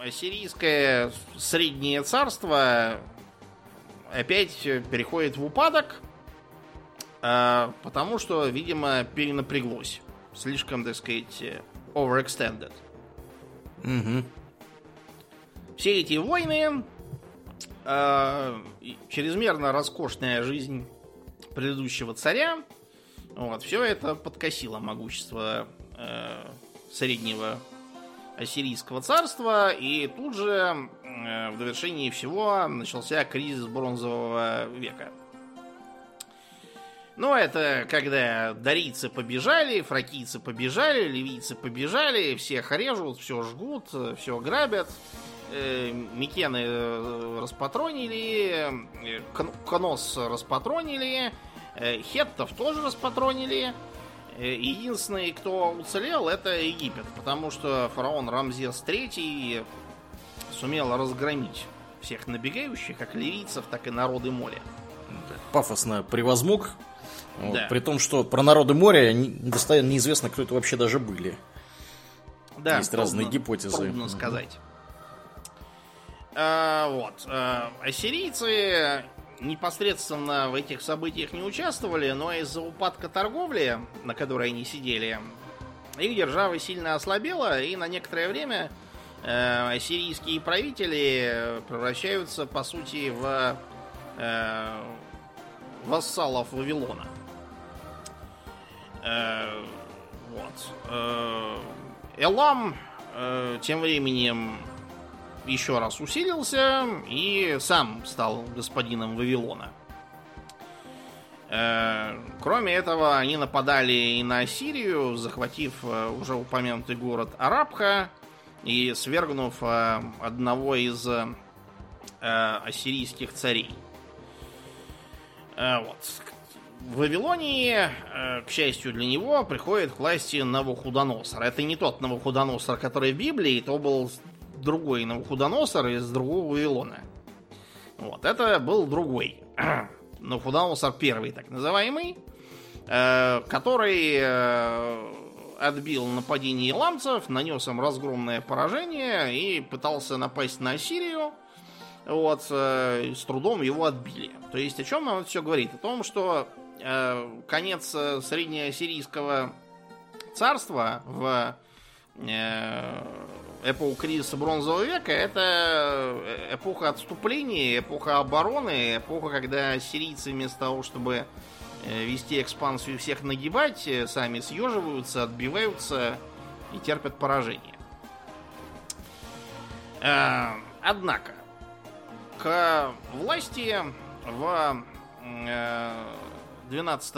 ассирийское среднее царство опять переходит в упадок, потому что, видимо, перенапряглось. Слишком, так сказать, overextended. Угу. Все эти войны, э, чрезмерно роскошная жизнь предыдущего царя, вот, все это подкосило могущество э, среднего ассирийского царства, и тут же э, в довершении всего начался кризис бронзового века. Ну, это когда дарийцы побежали, фракийцы побежали, ливийцы побежали, всех режут, все жгут, все грабят. Э, Микены э, распатронили, э, Конос распатронили, Хеттов тоже распатронили. Единственный, кто уцелел, это Египет, потому что фараон Рамзес III сумел разгромить всех набегающих, как ливийцев, так и народы моря. Пафосно превозмог вот, да. При том, что про народы моря достоянно неизвестно, кто это вообще даже были. Да, Есть трудно, разные гипотезы. Трудно сказать. А, вот. А, ассирийцы непосредственно в этих событиях не участвовали, но из-за упадка торговли, на которой они сидели, их держава сильно ослабела, и на некоторое время э, ассирийские правители превращаются, по сути, в э, вассалов Вавилона. Э, вот. Э, Элам э, тем временем еще раз усилился и сам стал господином Вавилона. Э, кроме этого, они нападали и на Сирию, захватив э, уже упомянутый город Арабха и свергнув э, одного из ассирийских царей. Вот. В Вавилонии, к счастью для него, приходит к власти Навуходоносор. Это не тот Навуходоносор, который в Библии, то был другой Навуходоносор из другого Вавилона. Вот, это был другой. Навуходоносор первый, так называемый, э, который э, отбил нападение ламцев, нанес им разгромное поражение и пытался напасть на Ассирию. Вот, э, с трудом его отбили. То есть о чем нам все говорит? О том, что конец среднеассирийского царства в эпоху кризиса бронзового века это эпоха отступления, эпоха обороны, эпоха, когда сирийцы вместо того, чтобы э, вести экспансию всех нагибать, э, сами съеживаются, отбиваются и терпят поражение. Э, однако, к власти в 12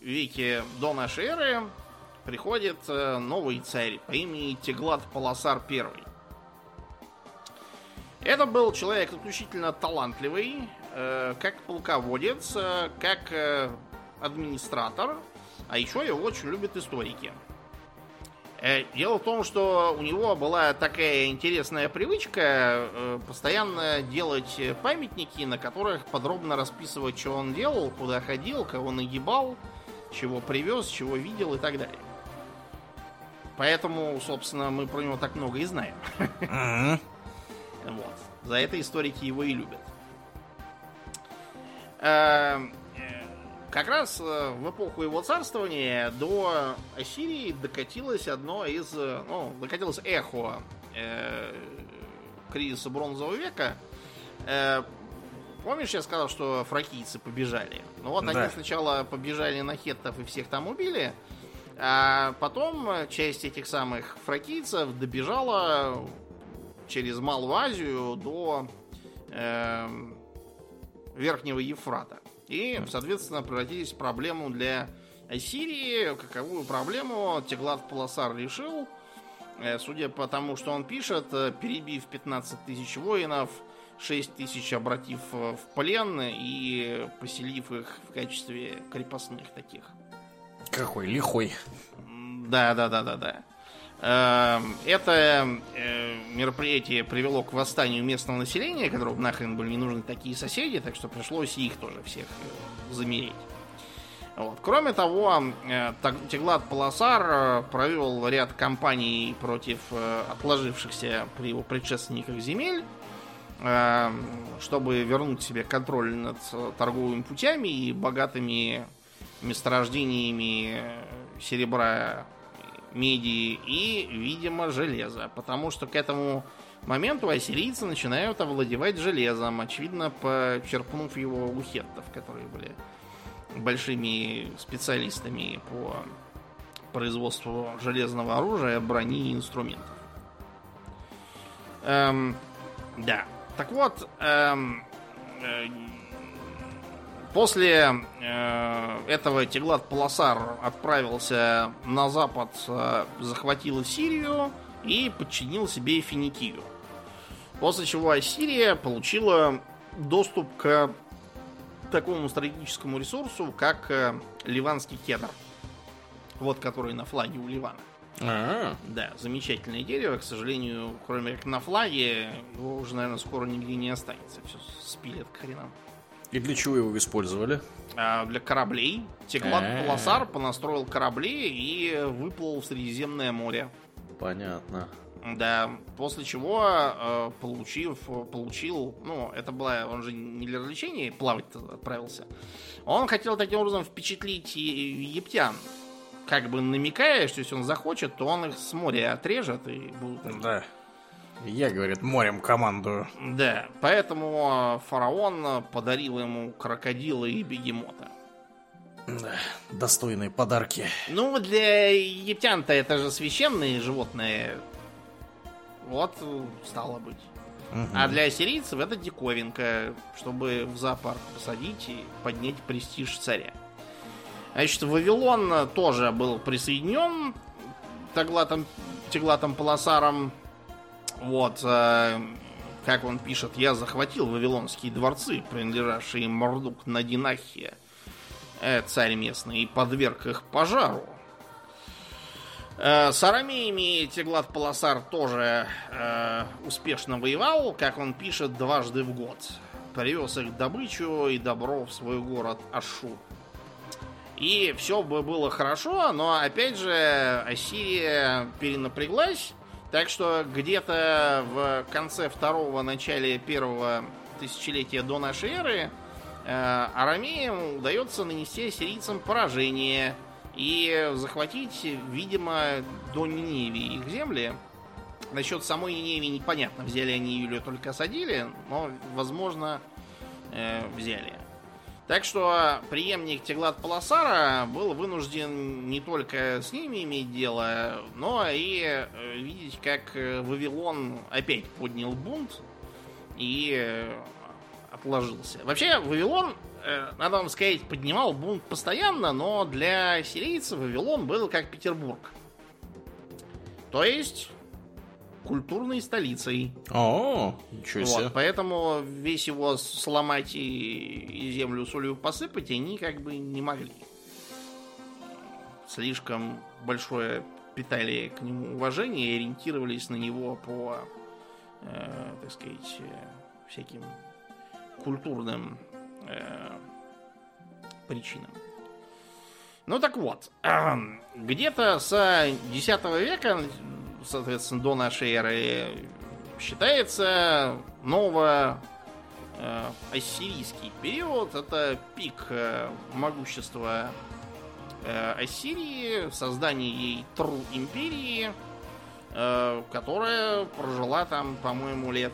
веке до нашей эры приходит э, новый царь по имени Теглат Паласар I. Это был человек исключительно талантливый, э, как полководец, э, как администратор, а еще его очень любят историки. Дело в том, что у него была такая интересная привычка постоянно делать памятники, на которых подробно расписывать, что он делал, куда ходил, кого нагибал, чего привез, чего видел и так далее. Поэтому, собственно, мы про него так много и знаем. Вот. За это историки его и любят. Э, как раз э, в эпоху его царствования до Ассирии докатилось одно из... Э, ну, докатилось эхо э, кризиса бронзового века. Э, помнишь, я сказал, что фракийцы побежали? Ну вот да. они сначала побежали на хеттов и всех там убили, а потом часть этих самых фракийцев добежала через Малую Азию до э, Верхнего Ефрата. И, соответственно, превратились в проблему для Ассирии. Каковую проблему Теглат Паласар решил, э, судя по тому, что он пишет, э, перебив 15 тысяч воинов, 6 тысяч обратив в плен и поселив их в качестве крепостных таких. Какой лихой. Да, да, да, да, да. Эм, это э, мероприятие привело к восстанию местного населения, которому нахрен были не нужны такие соседи, так что пришлось их тоже всех э, замереть. Вот. Кроме того, э, Теглат Паласар провел ряд кампаний против отложившихся при его предшественниках земель, чтобы вернуть себе контроль над торговыми путями и богатыми месторождениями серебра, меди и, видимо, железа. Потому что к этому моменту ассирийцы начинают овладевать железом, очевидно, почерпнув его у хеттов, которые были большими специалистами по производству железного оружия, брони и инструментов. Эм, да. Так вот, эм, э, После э, этого Теглат Паласар отправился на запад, э, захватил Сирию и подчинил себе Финикию. После чего Ассирия получила доступ к такому стратегическому ресурсу, как э, ливанский кедр. Вот который на флаге у Ливана. А-а-а. Да, замечательное дерево. К сожалению, кроме как на флаге, его уже, наверное, скоро нигде не останется. Все спилят к хренам. И для чего его использовали? А, для кораблей. Теглат э. Паласар понастроил корабли и выплыл в Средиземное море. Понятно. Да, после чего, э, получив, получил, ну, это было, он же не для развлечений плавать отправился. Он хотел таким образом впечатлить египтян, как бы намекая, что если он захочет, то он их с моря отрежет и будут... Да. Я, говорит, морем командую. Да, поэтому фараон подарил ему крокодила и бегемота. Да, достойные подарки. Ну, для египтян-то это же священные животные. Вот, стало быть. Угу. А для ассирийцев это диковинка, чтобы в зоопарк посадить и поднять престиж царя. Значит, Вавилон тоже был присоединен Таглатом, Теглатом Паласаром. Вот, э, как он пишет, я захватил вавилонские дворцы, принадлежавшие Мордук на Динахе, э, царь местный, и подверг их пожару. Э, с арамеями Теглат Паласар тоже э, успешно воевал, как он пишет, дважды в год. Привез их добычу и добро в свой город Ашу. И все бы было хорошо, но опять же Ассирия перенапряглась, так что где-то в конце второго, начале первого тысячелетия до нашей эры э, арамеям удается нанести ассирийцам поражение и захватить, видимо, до Ниневии их земли. Насчет самой Ниневии непонятно, взяли они ее или только осадили, но, возможно, э, взяли. Так что преемник Теглат Паласара был вынужден не только с ними иметь дело, но и э, видеть, как э, Вавилон опять поднял бунт и э, отложился. Вообще, Вавилон, надо вам сказать, поднимал бунт постоянно, но для сирийцев Вавилон был как Петербург. То есть культурной столицей. О, ничего себе. Вот, поэтому весь его сломать и, и землю солью посыпать они как бы не могли. Слишком большое питали к нему уважение и ориентировались на него по, э, так сказать, э, всяким культурным э, причинам. Ну так вот, где-то с X века соответственно, до нашей эры, считается ново э, ассирийский период. Это пик э, могущества э, Ассирии, создание ей Тру империи, которая прожила там, по-моему, лет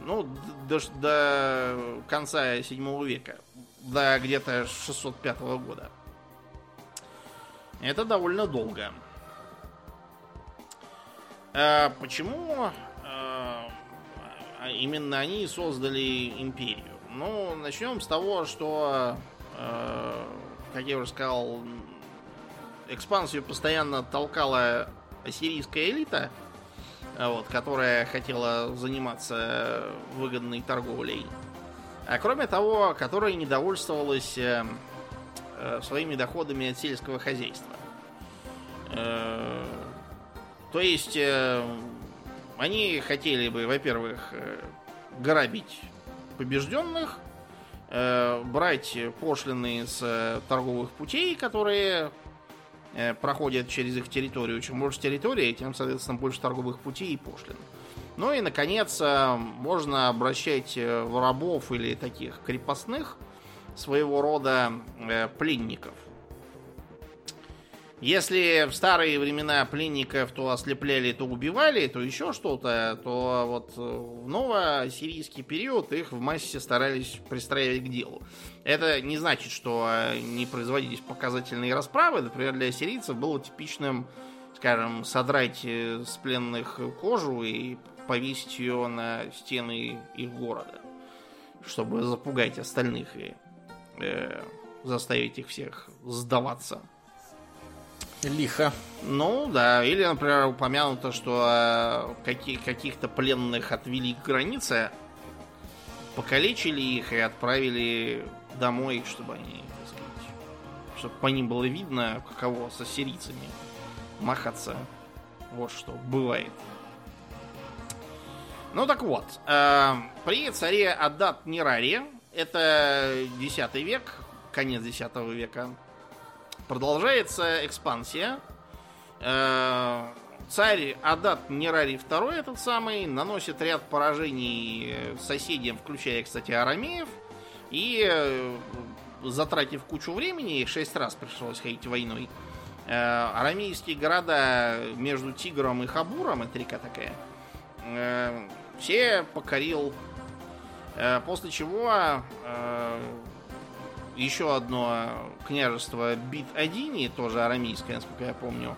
ну, до, до конца 7 века, до где-то 605 года. Это довольно долго. А почему а, именно они создали империю? Ну, начнем с того, что, а, как я уже сказал, экспансию постоянно толкала ассирийская элита, вот, которая хотела заниматься выгодной торговлей. А кроме того, которая недовольствовалась э, э, своими доходами от сельского хозяйства. Э, то есть э, они хотели бы, во-первых, э, грабить побежденных, э, брать пошлины с э, торговых путей, которые э, проходят через их территорию. Чем больше территории, тем, соответственно, больше торговых путей и пошлин. Ну и, наконец, э, можно обращать э, в рабов или таких крепостных своего рода э, пленников. Если в старые времена пленников то ослепляли, то убивали, то еще что-то, то вот э, в новосирийский период их в массе старались пристраивать к делу. Это не значит, что не производились показательные расправы. Например, для сирийцев было типичным, скажем, содрать э, с пленных кожу и повесить ее на стены их города, чтобы запугать остальных и э, заставить их всех сдаваться. Лихо. Ну, да. Или, например, упомянуто, что э, каких- каких-то пленных отвели к границе, покалечили их и отправили домой, чтобы они, так сказать, чтобы по ним было видно, каково со сирийцами махаться. Вот что бывает. Ну так вот, э, при царе Адат Нираре, это 10 век, конец 10 века, Продолжается экспансия. Э, царь Адат Нерари II, этот самый, наносит ряд поражений соседям, включая, кстати, арамеев. И, э, затратив кучу времени, шесть раз пришлось ходить войной, э, арамейские города между Тигром и Хабуром, это река такая, все покорил. После чего еще одно княжество Бит-Адини, тоже арамейское, насколько я помню,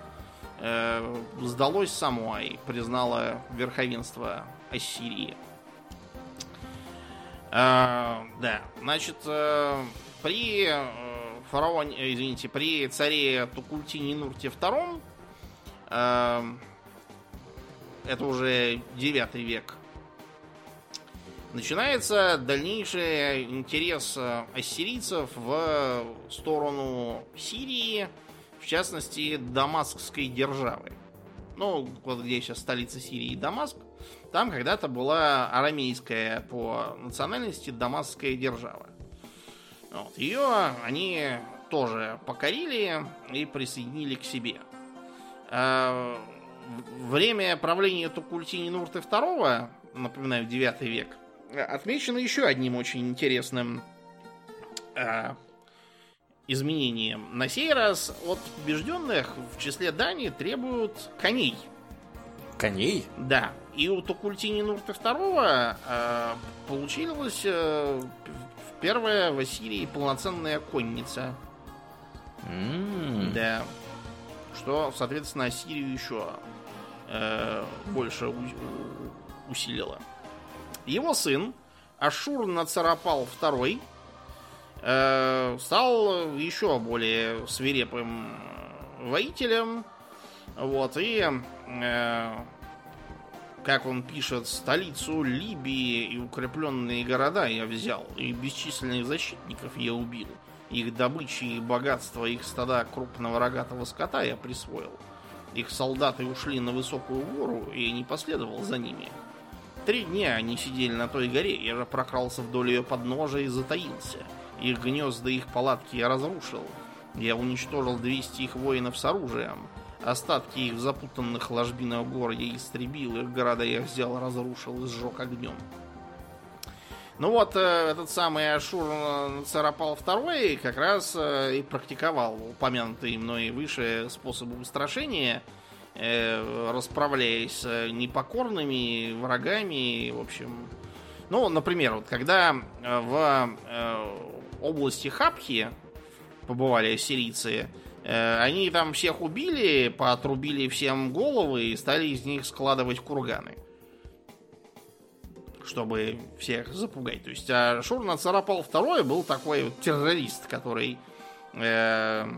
э, сдалось само и признало верховенство Ассирии. А, да, значит, э, при э, фараоне, э, извините, при царе Тукультине Нурте II, э, это уже 9 век, начинается дальнейший интерес ассирийцев в сторону Сирии, в частности, Дамаскской державы. Ну, вот где сейчас столица Сирии, Дамаск, там когда-то была арамейская по национальности Дамасская держава. Вот. Ее они тоже покорили и присоединили к себе. А, время правления Тукультини Нурты II, напоминаю, 9 век, отмечено еще одним очень интересным а, изменением. На сей раз от побежденных в числе Дани требуют коней. Коней? Да. И у Токультини Нурта II э, получилась э, первая в Ассирии полноценная конница. Mm. Да. Что, соответственно, Ассирию еще э, больше у, усилило. Его сын, Ашур Нацарапал II, э, стал еще более свирепым воителем. Вот, и э, как он пишет, столицу Либии и укрепленные города я взял, и бесчисленных защитников я убил. Их добычи и богатство, их стада крупного рогатого скота я присвоил. Их солдаты ушли на высокую гору, и не последовал за ними. Три дня они сидели на той горе, я же прокрался вдоль ее подножия и затаился. Их гнезда, их палатки я разрушил. Я уничтожил 200 их воинов с оружием. Остатки их запутанных ложбинах гор я истребил, их города я взял, разрушил и сжег огнем. Ну вот, э, этот самый Ашур Царапал II как раз э, и практиковал упомянутые мной выше способы устрашения, э, расправляясь с непокорными врагами, в общем. Ну, например, вот когда в области Хапхи побывали ассирийцы, Э, они там всех убили, поотрубили всем головы и стали из них складывать курганы. Чтобы всех запугать. То есть а Шур Царапал второй был такой вот террорист, который э,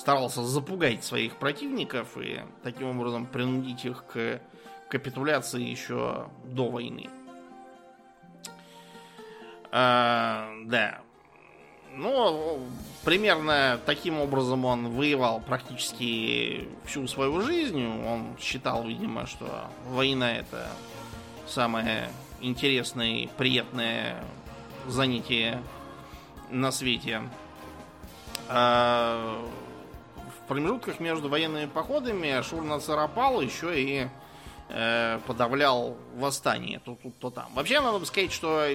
старался запугать своих противников и таким образом принудить их к капитуляции еще до войны. А, да. Ну, примерно таким образом он воевал практически всю свою жизнь. Он считал, видимо, что война это самое интересное и приятное занятие на свете. А промежутках между военными походами Ашур Нацарапал еще и э, подавлял восстание то тут, то там. Вообще, надо бы сказать, что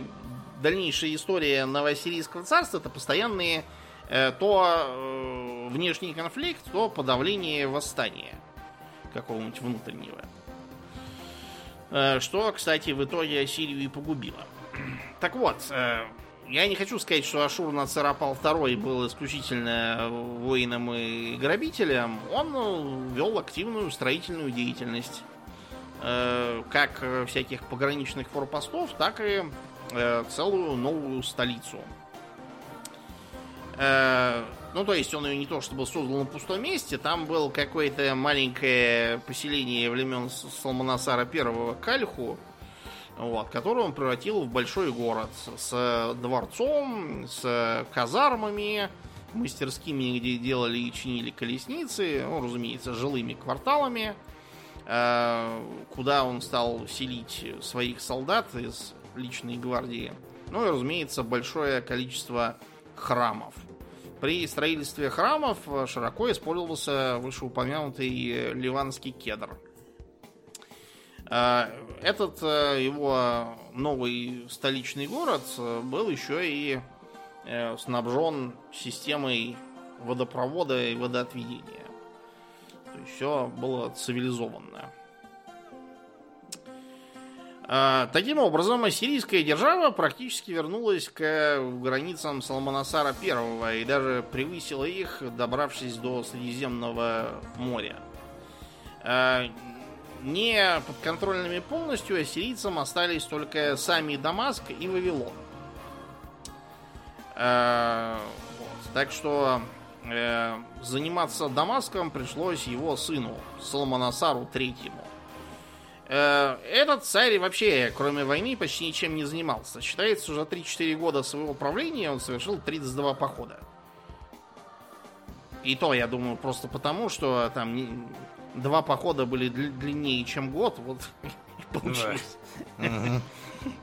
дальнейшая история Новосирийского царства это постоянные э, то э, внешний конфликт, то подавление восстания какого-нибудь внутреннего. Э, что, кстати, в итоге Ассирию и погубило. Так вот, э, я не хочу сказать, что Ашур Нацарапал II был исключительно воином и грабителем. Он э, вел активную строительную деятельность. Э, как всяких пограничных форпостов, так и э, целую новую столицу. Э, ну, то есть он ее не то чтобы создал на пустом месте, там было какое-то маленькое поселение времен Салманасара I Кальху, вот, которое он превратил в большой город с дворцом, с казармами, мастерскими, где делали и чинили колесницы, ну, разумеется, жилыми кварталами, э, куда он стал селить своих солдат из личной гвардии. Ну и, разумеется, большое количество храмов. При строительстве храмов широко использовался вышеупомянутый ливанский кедр. А, этот э, его новый столичный город был еще и э, снабжен системой водопровода и водоотведения. То есть все было цивилизованно. А, таким образом, ассирийская держава практически вернулась к границам Салманасара I и даже превысила их, добравшись до Средиземного моря. Не подконтрольными полностью ассирийцам остались только сами Дамаск и Вавилон. Э. Так что э, заниматься Дамаском пришлось его сыну, Соломонасару Третьему. Э, этот царь вообще, кроме войны, почти ничем не занимался. Считается, уже 3-4 года своего правления он совершил 32 похода. И то, я думаю, просто потому, что там два похода были длиннее, чем год, вот получилось.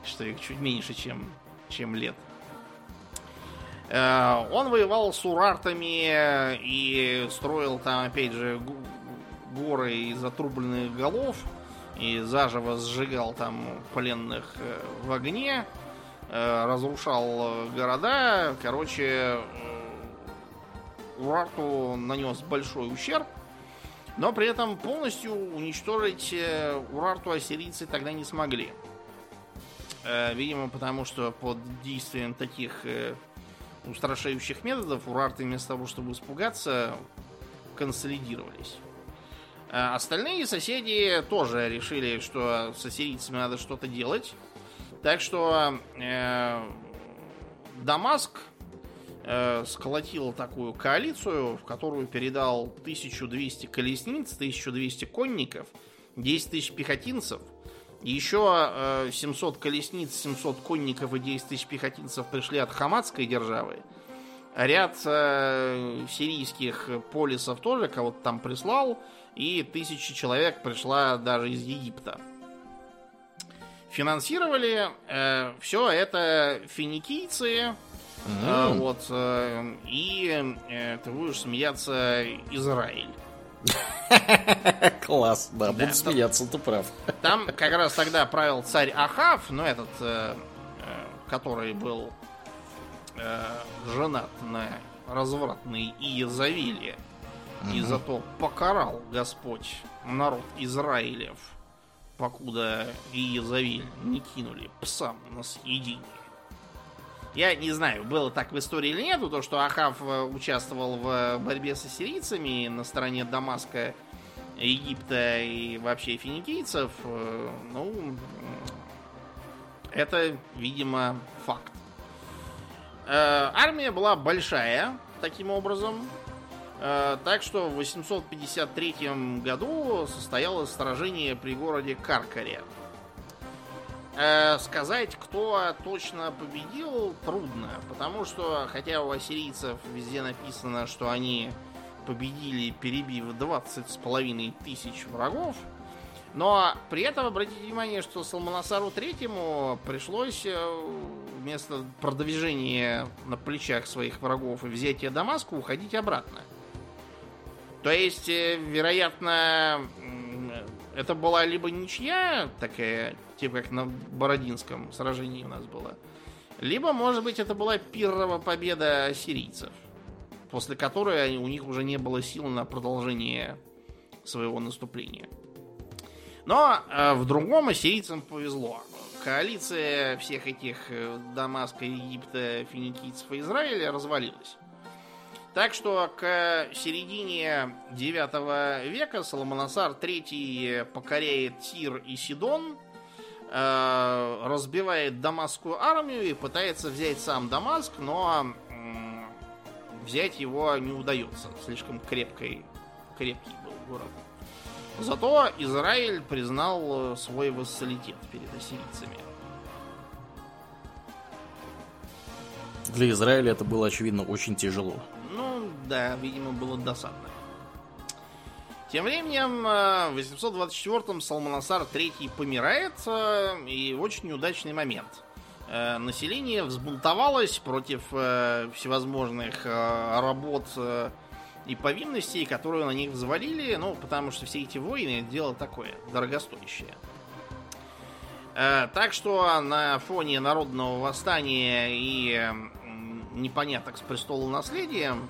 Что их чуть меньше, чем, чем лет. Э, он воевал с урартами и строил там, опять же, горы из отрубленных голов и заживо сжигал там пленных э, в огне, э, разрушал города. Короче, Урарту нанес большой ущерб, но при этом полностью уничтожить Урарту ассирийцы тогда не смогли. Видимо, потому что под действием таких устрашающих методов урарты вместо того, чтобы испугаться, консолидировались. Остальные соседи тоже решили, что с ассирийцами надо что-то делать. Так что э, Дамаск э, сколотил такую коалицию, в которую передал 1200 колесниц, 1200 конников, 10 тысяч пехотинцев – еще 700 э, колесниц, 700 конников и 10 тысяч пехотинцев пришли от хамадской державы. Ряд э, сирийских полисов тоже кого-то там прислал. И тысячи человек пришла даже из Египта. Финансировали э, все это финикийцы. Mm. Э, вот, э, и э, ты будешь смеяться Израиль. Класс, да, буду да, смеяться, ты прав. Там как раз тогда правил царь Ахав, ну этот, э, э, который был э, женат на развратной Иезавеле. И зато покарал Господь народ Израилев, покуда Иезавель не кинули псам на съедение. Я не знаю, было так в истории или нет, то, что Ахав э, участвовал в борьбе с ассирийцами на стороне Дамаска, Египта и вообще финикийцев. Э, ну, это, видимо, факт. Э, армия была большая, таким образом. Так что в 853 году состоялось сражение при городе Каркаре. Э, сказать, кто точно победил, трудно. Потому что, хотя у ассирийцев везде написано, что они победили, перебив 20 с половиной тысяч врагов, но при этом обратите внимание, что Салманасару Третьему пришлось э, вместо продвижения на плечах своих врагов и взятия Дамаска уходить обратно. То есть, э, вероятно, это была либо ничья такая типа как на Бородинском сражении у нас было. Либо, может быть, это была пиррова победа сирийцев, после которой у них уже не было сил на продолжение своего наступления. Но э, в другом ассирийцам повезло. Коалиция всех этих э, Дамаска, Египта, финикийцев и Израиля развалилась. Так что к середине 9 века Соломоносар III покоряет Тир и Сидон – Э, разбивает Дамасскую армию и пытается взять сам Дамаск, но взять его не удается. Слишком крепкий, крепкий был город. Зато Израиль признал э, свой вассалитет перед ассирийцами. Для Израиля это было, очевидно, очень тяжело. Да, видимо, было досадно. Тем временем э, в 824-м Салманасар III помирает, э, и очень неудачный момент. Э, население взбунтовалось против всевозможных работ и повинностей, которые на них взвалили, ну, потому что все эти войны дело такое, дорогостоящее. Так что на фоне народного восстания и непоняток с престолом наследием,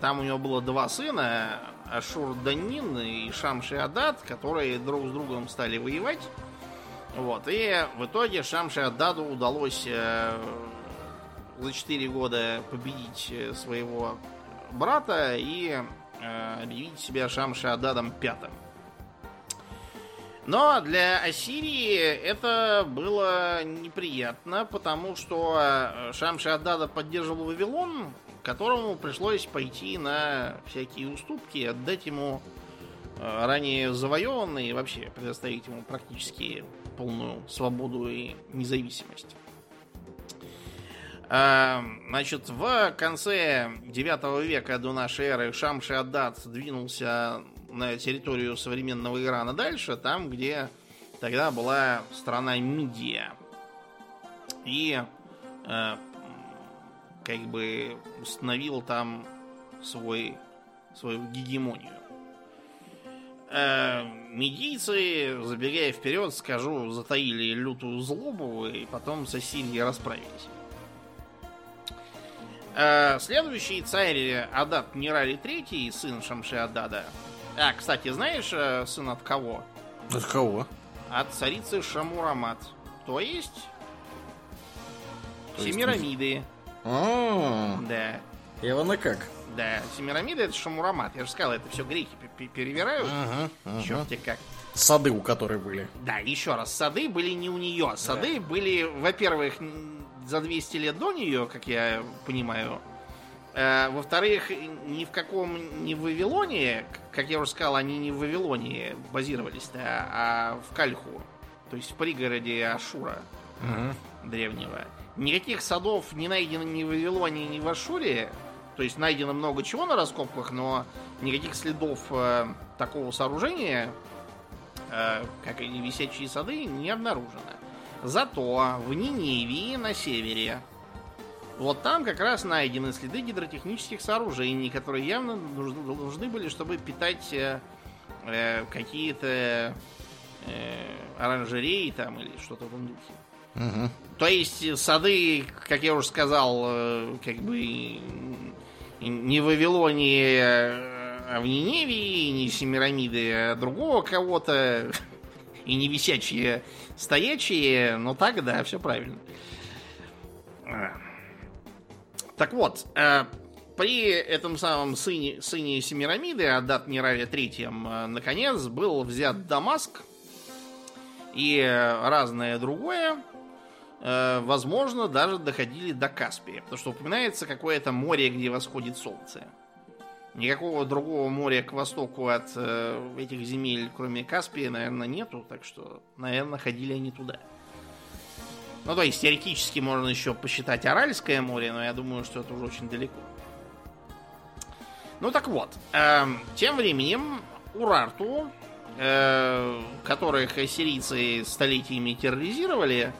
там у него было два сына, Ашур Данин и Шамши Адад, которые друг с другом стали воевать. Вот. И в итоге Шамши Ададу удалось э, за 4 года победить э, своего брата и э, объявить себя Шамши Ададом пятым. Но для Ассирии это было неприятно, потому что э, Шамши-Аддада поддерживал Вавилон, которому пришлось пойти на всякие уступки, отдать ему э, ранее завоеванные и вообще предоставить ему практически полную свободу и независимость. А, значит, в конце 9 века до нашей эры Шамши-Аддад двинулся на территорию современного Ирана дальше, там, где тогда была страна Мидия. И э, как бы установил там свой, свою гегемонию. Э, медийцы, забегая вперед, скажу, затаили лютую злобу и потом с Ассирией расправились. Э, следующий царь Адат Нирари III, сын Шамши Адада, а, кстати, знаешь, э, сын от кого? От кого? От царицы Шамурамат. То есть... То есть Семирамиды. А, Да. и вон как. Да, Семирамиды это Шамурамат. Я же сказал, это все греки пе- пе- перевирают. Ага, ага. Черт те как. Сады, у которой были. Да, еще раз, сады были не у нее. Сады были, во-первых, за 200 лет до нее, как я понимаю. Э, во-вторых, ни в каком не в Вавилоне, как я уже сказал, они не в Вавилоне базировались, да, а в Кальху. То есть в пригороде Ашура древнего. Никаких садов не найдено ни в Вавилоне, ни в Ашуре. То есть найдено много чего на раскопках, но никаких следов э, такого сооружения, э, как и висячие сады, не обнаружено. Зато в Ниневии на севере вот там как раз найдены следы гидротехнических сооружений, которые явно нужны, были, чтобы питать э, э, какие-то э, оранжереи там или что-то в этом духе. Мгм. То есть сады, как я уже сказал, э, как бы не Вавилоне, а в Ниневии, не Семирамиды, а другого кого-то, и не висячие, стоячие, но так, да, все правильно. А. Так вот, э, при этом самом сыне, сыне Семирамиды, Адат Нераве Третьем, э, наконец, был взят Дамаск и разное другое, возможно, даже доходили до Каспия. Потому что упоминается какое-то море, где восходит солнце. Никакого другого моря к востоку от э, этих земель, кроме Каспия, наверное, нету. Так что, наверное, ходили они туда. Ну, то есть, теоретически можно еще посчитать Аральское море, но я думаю, что это уже очень далеко. Ну так вот, эм, тем временем Урарту, э, которых ассирийцы столетиями терроризировали,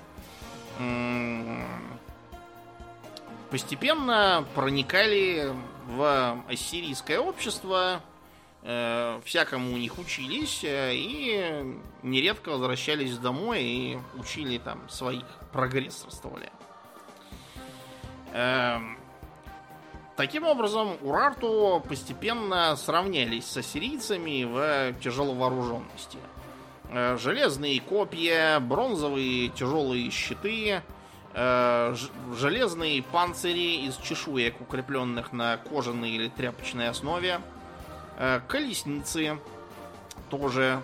постепенно проникали в ассирийское общество, э, всякому у них учились э, и нередко возвращались домой и учили там своих, прогрессорствовали. Эм, Таким образом, Урарту постепенно сравнялись с ассирийцами в тяжеловооруженности. Э, Железные копья, бронзовые тяжелые щиты, э, железные панцири из чешуек, укрепленных на кожаной или тряпочной основе, э, колесницы тоже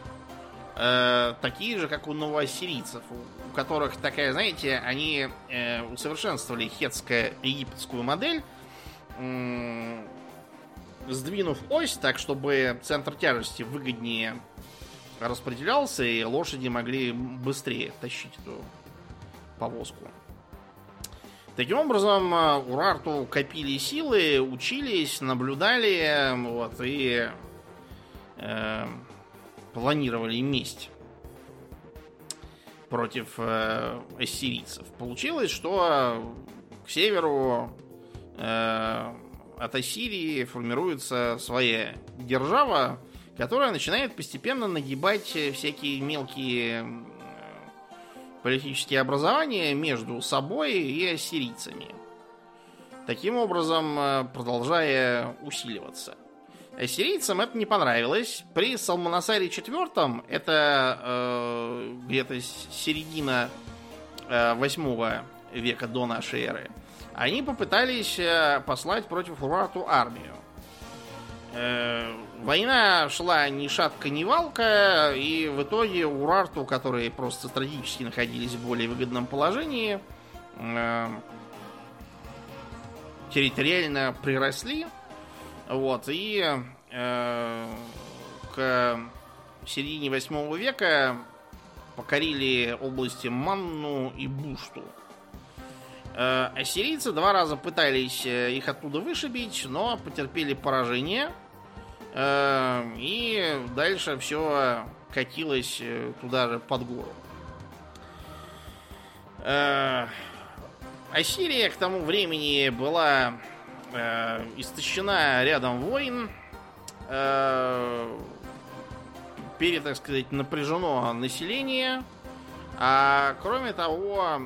э, такие же, как у новоассирийцев, у которых такая, знаете, они э, усовершенствовали хетско-египетскую модель, сдвинув ось так, чтобы центр тяжести выгоднее распределялся, и лошади могли быстрее тащить эту повозку. Таким образом, э, Урарту копили силы, учились, наблюдали, вот, и э, планировали месть против э, ассирийцев. Получилось, что к северу э, от Ассирии формируется своя держава, которая начинает постепенно нагибать всякие мелкие политические образования между собой и ассирийцами. Таким образом, э, продолжая усиливаться. Ассирийцам это не понравилось. При Салманасаре IV, это э, где-то середина э, 8 века до нашей эры, они попытались э, послать против Урарту армию. Э, война шла ни шатка, ни валка, и в итоге Урарту, которые просто стратегически находились в более выгодном положении, э, территориально приросли. Вот, и э, к середине 8 века покорили области Манну и Бушту. Ассирийцы два раза пытались их оттуда вышибить, но потерпели поражение. Э, и дальше все катилось туда же под гору. Ассирия к тому времени была истощена рядом войн. Пере, так сказать, напряжено население. А кроме того,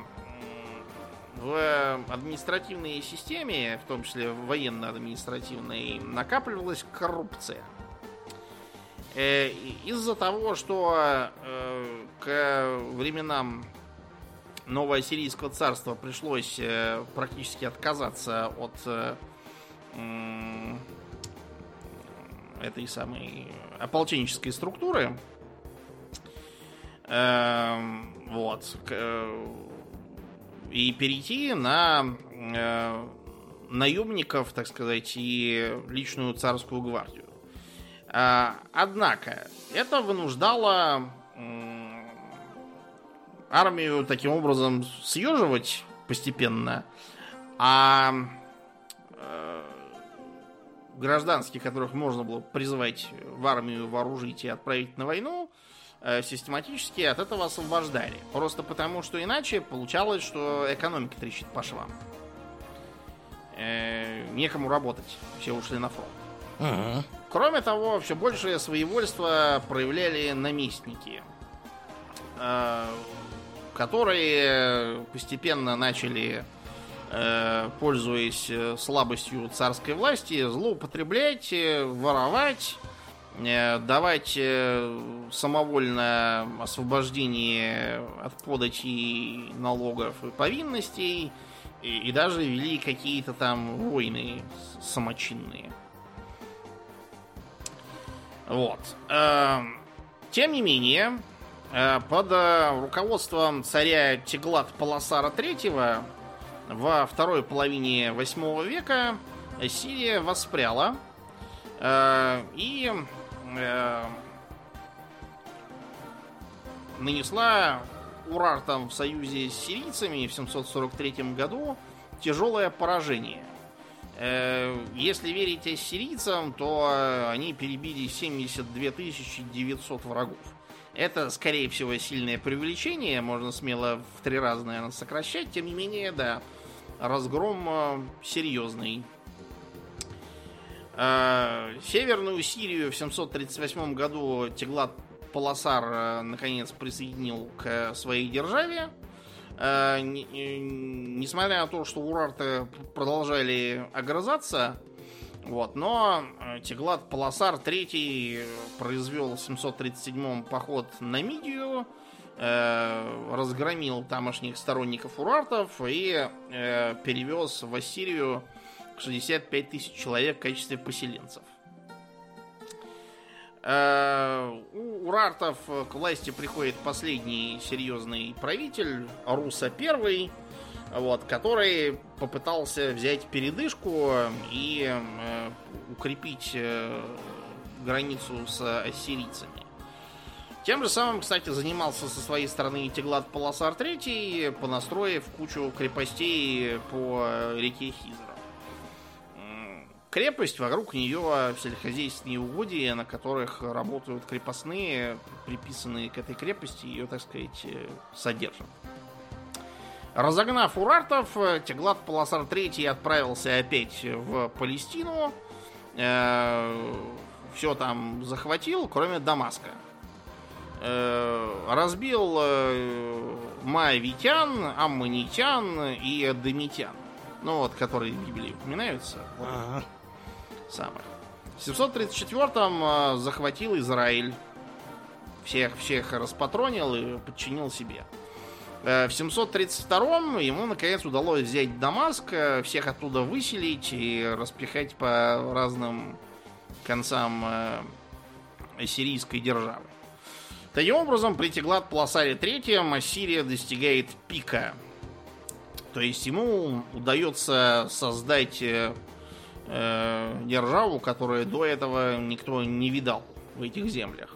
в административной системе, в том числе в военно-административной, накапливалась коррупция. Э, из-за того, что э, к временам нового сирийского царства пришлось э, практически отказаться от этой самой ополченческой структуры, вот, и перейти на э, наемников, так сказать, и личную царскую гвардию. А, однако, это вынуждало э, армию таким образом съеживать постепенно, а э, гражданских, которых можно было призвать в армию, вооружить и отправить на войну, Э, систематически от этого освобождали. Просто потому, что иначе получалось, что экономика трещит по швам. Э, некому работать. Все ушли на фронт. Ага. Кроме того, все большее своевольство проявляли наместники, э, которые постепенно начали, э, пользуясь слабостью царской власти, злоупотреблять, воровать Э, давать э, самовольное освобождение от подачи налогов и повинностей, и, и даже вели какие-то там войны самочинные. Вот. Эм, тем не менее, э, под руководством царя Теглат Паласара III во второй половине 8 века Сирия воспряла и э, нанесла Урартам в союзе с сирийцами в 743 году тяжелое поражение. Э, если верить сирийцам, то они перебили 72 900 врагов. Это, скорее всего, сильное привлечение, можно смело в три раза, наверное, сокращать. Тем не менее, да, разгром э, серьезный. Э, Северную Сирию в 738 году Теглат Паласар э, наконец присоединил к своей державе. Э, несмотря на то, что урарты продолжали огрызаться, вот, но Теглат Паласар III произвел в 737 поход на Мидию, разгромил тамошних сторонников урартов и перевез в Ассирию 65 тысяч человек в качестве поселенцев. Э, у урартов к власти приходит последний серьезный правитель, Руса I, вот, который попытался взять передышку и э, укрепить э, границу с ассирийцами. Тем же самым, кстати, занимался со своей стороны Теглат Паласар III, понастроив кучу крепостей по реке Хизра крепость, вокруг нее сельскохозяйственные угодья, на которых работают крепостные, приписанные к этой крепости, ее, так сказать, э, содержат. Разогнав урартов, Теглат Паласар III отправился опять в Палестину. Э, все там захватил, кроме Дамаска. Э, разбил Маавитян, Аммонитян и Адамитян. Ну вот, которые в Библии упоминаются. Ага самых. В 734-м э, захватил Израиль. Всех, всех распатронил и подчинил себе. Э, в 732-м ему наконец удалось взять Дамаск, э, всех оттуда выселить и распихать по разным концам ассирийской державы. Таким образом, при Теглат Пласаре III Ассирия достигает пика. То есть ему удается создать э, державу, которую до этого никто не видал в этих землях.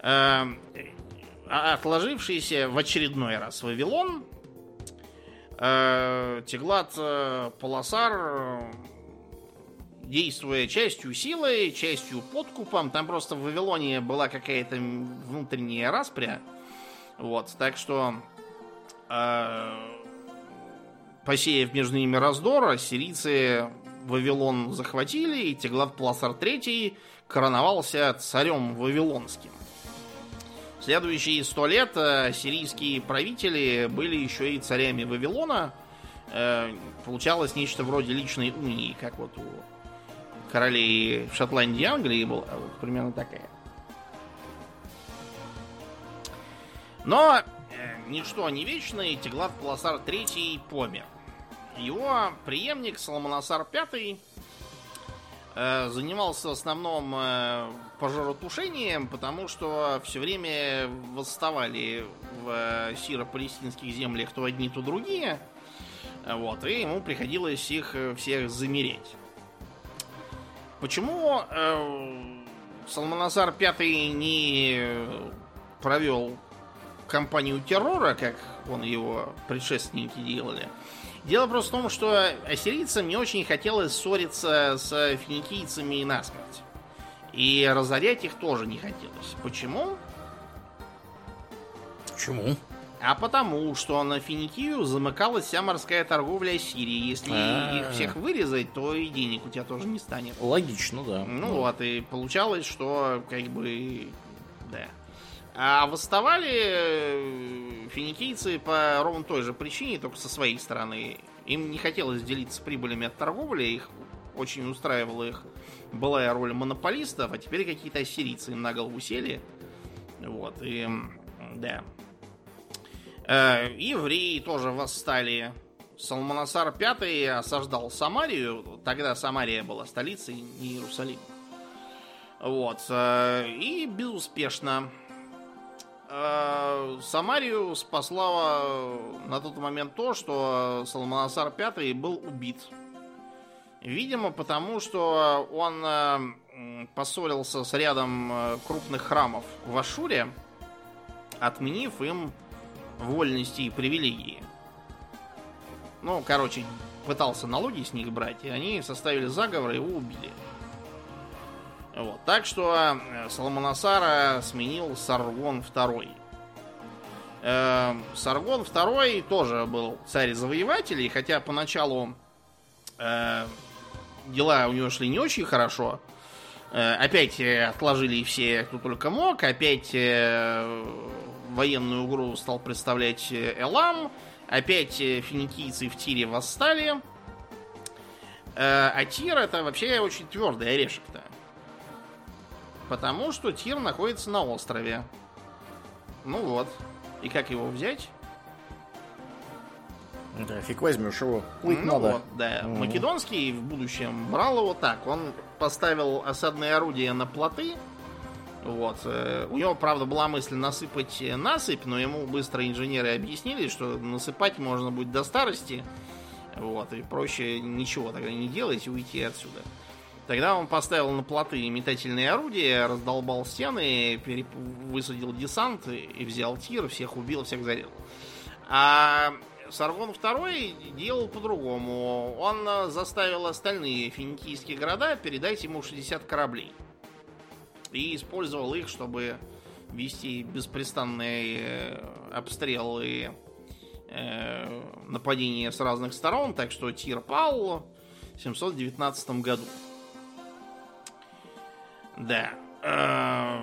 Э, отложившийся в очередной раз Вавилон, э, Теглат э, Полосар действуя частью силой, частью подкупом. Там просто в Вавилоне была какая-то внутренняя распря. Вот, так что э, посеяв между ними раздор, сирийцы Вавилон захватили, и Теглат Пласар III короновался царем Вавилонским. В следующие сто лет э, сирийские правители были еще и царями Вавилона. Э, получалось нечто вроде личной унии, как вот у королей Шотландии и Англии была вот примерно такая. Но э, ничто не вечное, и Теглат Паласар III помер. Его преемник Соломонасар V э, занимался в основном э, пожаротушением, потому что все время восставали в э, сиро-палестинских землях то одни, то другие. Вот, и ему приходилось их э, всех замереть. Почему э, Салманазар Пятый не провел кампанию террора, как он его предшественники делали? Дело просто в том, что ассирийцам не очень хотелось ссориться с финикийцами насмерть. И разорять их тоже не хотелось. Почему? Почему? А потому, что на Финикию замыкалась вся морская торговля Сирии. Если А-а-а. их всех вырезать, то и денег у тебя тоже не станет. Логично, да. Ну ну вот, и получалось, что как бы... Да. А восставали э, финикийцы по ровно той же причине, только со своей стороны. Им не хотелось делиться прибылями от торговли, их очень устраивала их былая роль монополистов, а теперь какие-то ассирийцы им на голову сели. Вот, и... Да. Э, евреи тоже восстали. Салманасар V осаждал Самарию. Тогда Самария была столицей, не Иерусалим. Вот. Э, и безуспешно. Э, Самарию спасла на тот момент то, что Салманасар V был убит. Видимо, потому что он поссорился с рядом крупных храмов в Ашуре, отменив им вольности и привилегии. Ну, короче, пытался налоги с них брать, и они составили заговор и его убили. Вот. Так что э, Соломонасара сменил Саргон II. Э, Саргон II тоже был царь-завоеватель, и хотя поначалу э, дела у него шли не очень хорошо, опять отложили все, кто только мог, опять военную угрозу стал представлять Элам. Опять финикийцы в Тире восстали. А Тир это вообще очень твердый орешек-то. Потому что Тир находится на острове. Ну вот. И как его взять? Да, фиг возьмешь его. Плыть ну надо. Вот, да. Угу. Македонский в будущем брал его так. Он поставил осадные орудия на плоты, вот. Э, у него, правда, была мысль насыпать насыпь, но ему быстро инженеры объяснили, что насыпать можно будет до старости. Вот. И проще ничего тогда не делать и уйти отсюда. Тогда он поставил на плоты метательные орудия, раздолбал стены, переп... высадил десант и взял тир, всех убил, всех зарезал. А Саргон II делал по-другому. Он заставил остальные финикийские города передать ему 60 кораблей и использовал их, чтобы вести беспрестанные э, обстрелы э, нападения с разных сторон, так что Тир пал в 719 году. Да. Э,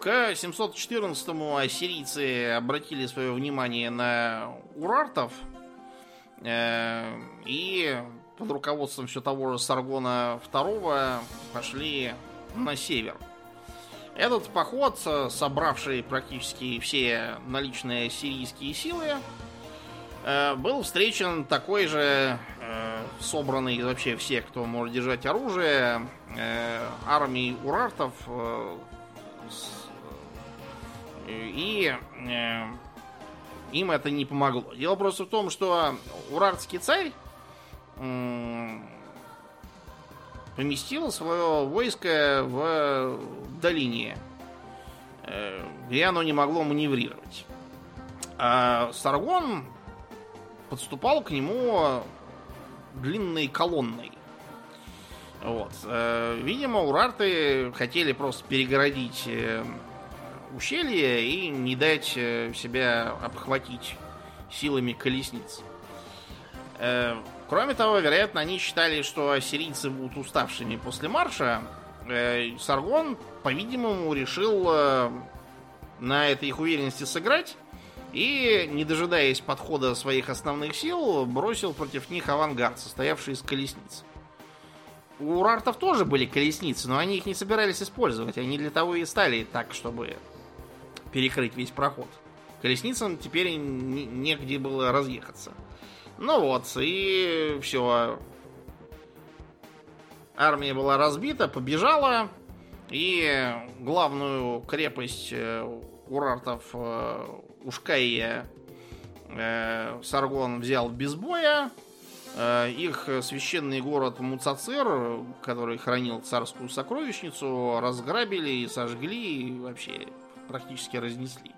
к 714-му ассирийцы обратили свое внимание на урартов э, и под руководством все того же Саргона II пошли на север. Этот поход, собравший практически все наличные сирийские силы, э, был встречен такой же собраны вообще все, кто может держать оружие, э, армии урартов, э, э, и э, им это не помогло. Дело просто в том, что урартский царь э, поместил свое войско в долине, э, где оно не могло маневрировать. А Саргон подступал к нему длинной колонной. Вот. Э, видимо, урарты хотели просто перегородить э, ущелье и не дать себя обхватить силами колесниц. Кроме того, вероятно, они считали, что ассирийцы будут уставшими после марша. Саргон, по-видимому, решил на этой их уверенности сыграть и, не дожидаясь подхода своих основных сил, бросил против них авангард, состоявший из колесниц. У урартов тоже были колесницы, но они их не собирались использовать. Они для того и стали так, чтобы перекрыть весь проход. Колесницам теперь негде было разъехаться. Ну вот, и все. Армия была разбита, побежала, и главную крепость э, урартов Ушкайя э, Саргон взял без боя. Э, их священный город Муцацир, который хранил царскую сокровищницу, разграбили и сожгли, и вообще практически разнесли.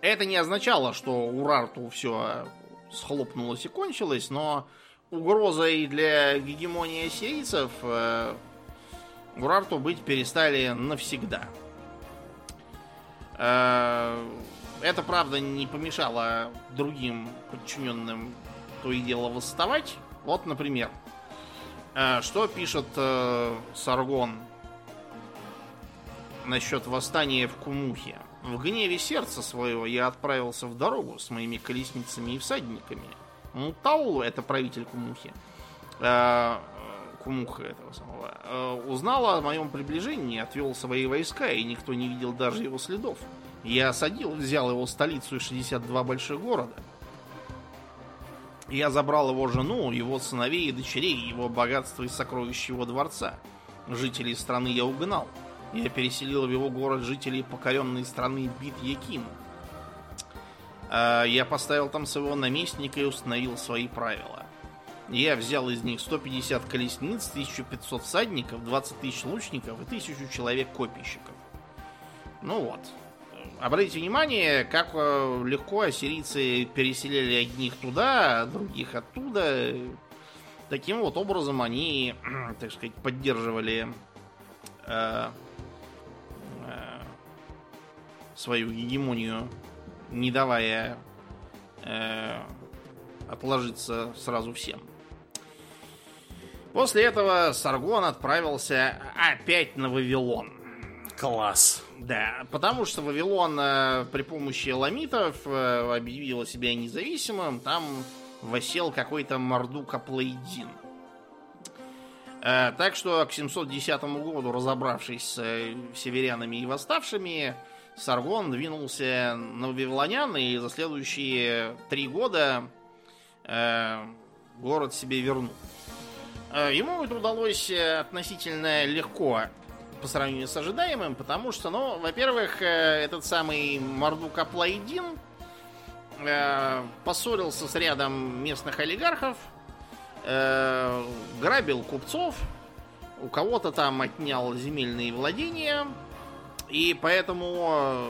Это не означало, что Урарту все схлопнулось и кончилось, но угрозой для гегемонии ассирийцев э, Урарту быть перестали навсегда. Э, это, правда, не помешало другим подчиненным то и дело восставать. Вот, например, э, что пишет э, Саргон насчет восстания в Кумухе. В гневе сердца своего я отправился в дорогу с моими колесницами и всадниками. Муталлу, это правитель Кумухи, Кумуха этого самого, э, узнал о моем приближении, отвел свои войска, и никто не видел даже его следов. Я осадил, взял его столицу и 62 больших города. Я забрал его жену, его сыновей и дочерей, его богатство и сокровища его дворца. Жителей страны я угнал. Я переселил в его город жителей покоренной страны Бит-Яким. Э, я поставил там своего наместника и установил свои правила. Я взял из них 150 колесниц, 1500 всадников, 20 тысяч лучников и 1000 человек копийщиков. Ну вот. Обратите внимание, как э, легко ассирийцы переселили одних туда, а других оттуда. Таким вот образом они, так сказать, поддерживали э, э, свою гегемонию, не давая э, отложиться сразу всем. После этого Саргон отправился опять на Вавилон. Класс. Да, потому что Вавилон э, при помощи ламитов э, объявил себя независимым. Там восел какой-то Мардука Плейдин. Э, так что к 710 году, разобравшись с э, северянами и восставшими, Саргон двинулся на Вавилонян, и за следующие три года э, город себе вернул. Э, ему это удалось э, относительно легко по сравнению с ожидаемым, потому что, ну, во-первых, э, этот самый Мардук Аплайдин поссорился с рядом местных олигархов, грабил купцов, у кого-то там отнял земельные владения, и поэтому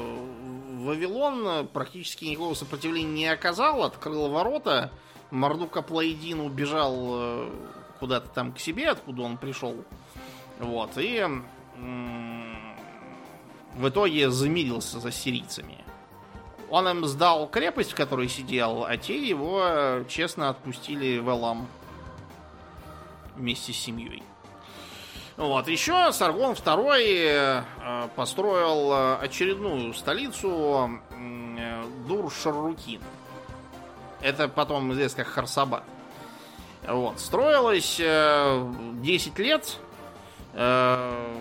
Вавилон практически никакого сопротивления не оказал, открыл ворота, Мардук Аплайдин убежал куда-то там к себе, откуда он пришел. Вот, и в итоге замирился за сирийцами. Он им сдал крепость, в которой сидел, а те его честно отпустили в Элам вместе с семьей. Вот, еще Саргон II э, построил очередную столицу Дур-Шаррукин. Это потом известно как Харсабад. Вот. Строилось э, 10 лет. Э,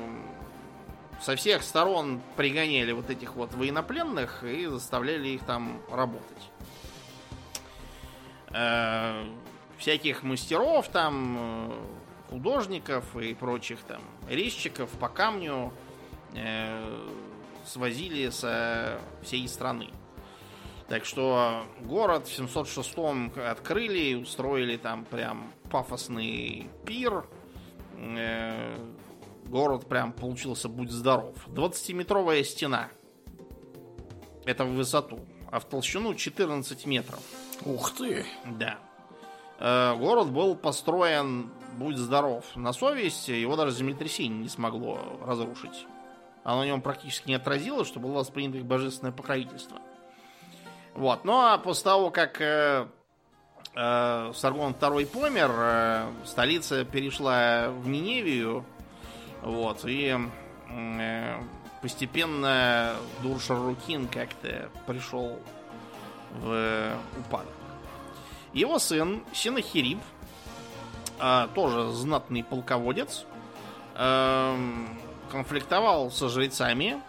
со всех сторон пригоняли вот этих вот военнопленных и заставляли их там работать. Э, всяких мастеров, там, э, художников и прочих там резчиков по камню э, свозили со всей страны. Так что город в 706 открыли, устроили там прям пафосный пир. Э, город прям получился, будь здоров. 20-метровая стена. Это в высоту. А в толщину 14 метров. Ух ты! Да. Э, город был построен, будь здоров, на совесть. Его даже землетрясение не смогло разрушить. Оно на нем практически не отразилось, что было воспринято их божественное покровительство. Вот. Ну а после того, как э, э, Саргон II помер, э, столица перешла в Ниневию. Вот. И э, постепенно Дуршарукин как-то пришел в упадок. Его сын Синахирип, э, тоже знатный полководец, э, конфликтовал со жрецами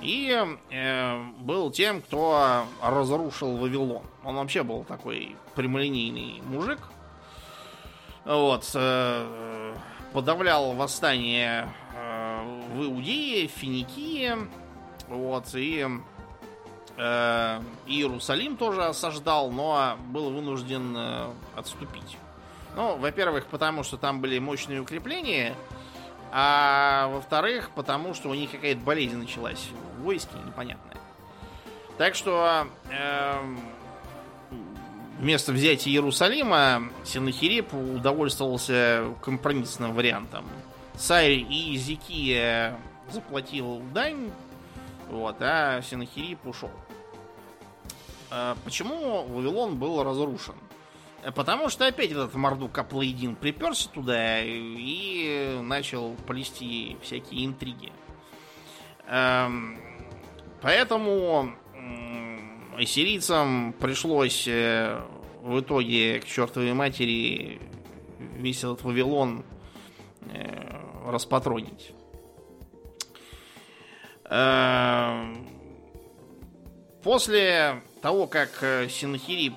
и э, был тем, кто разрушил Вавилон. Он вообще был такой прямолинейный мужик. Вот. Э, подавлял восстание э, в Иудее, Финикии. Вот. И э, Иерусалим тоже осаждал, но был вынужден э, отступить. Ну, во-первых, потому что там были мощные укрепления, а во-вторых, потому что у них какая-то болезнь началась в войске непонятная. Так что э, вместо взятия Иерусалима Синахирип удовольствовался компромиссным вариантом. Царь и Зикия заплатил дань, вот, а Синахирип ушел. Э, почему Вавилон был разрушен? Потому что опять этот Мордук Аплоидин приперся туда и начал плести всякие интриги. Эм, поэтому ассирийцам пришлось э, в итоге к чертовой матери весь этот Вавилон э, распатронить. Эм, после того, как э, Синахирип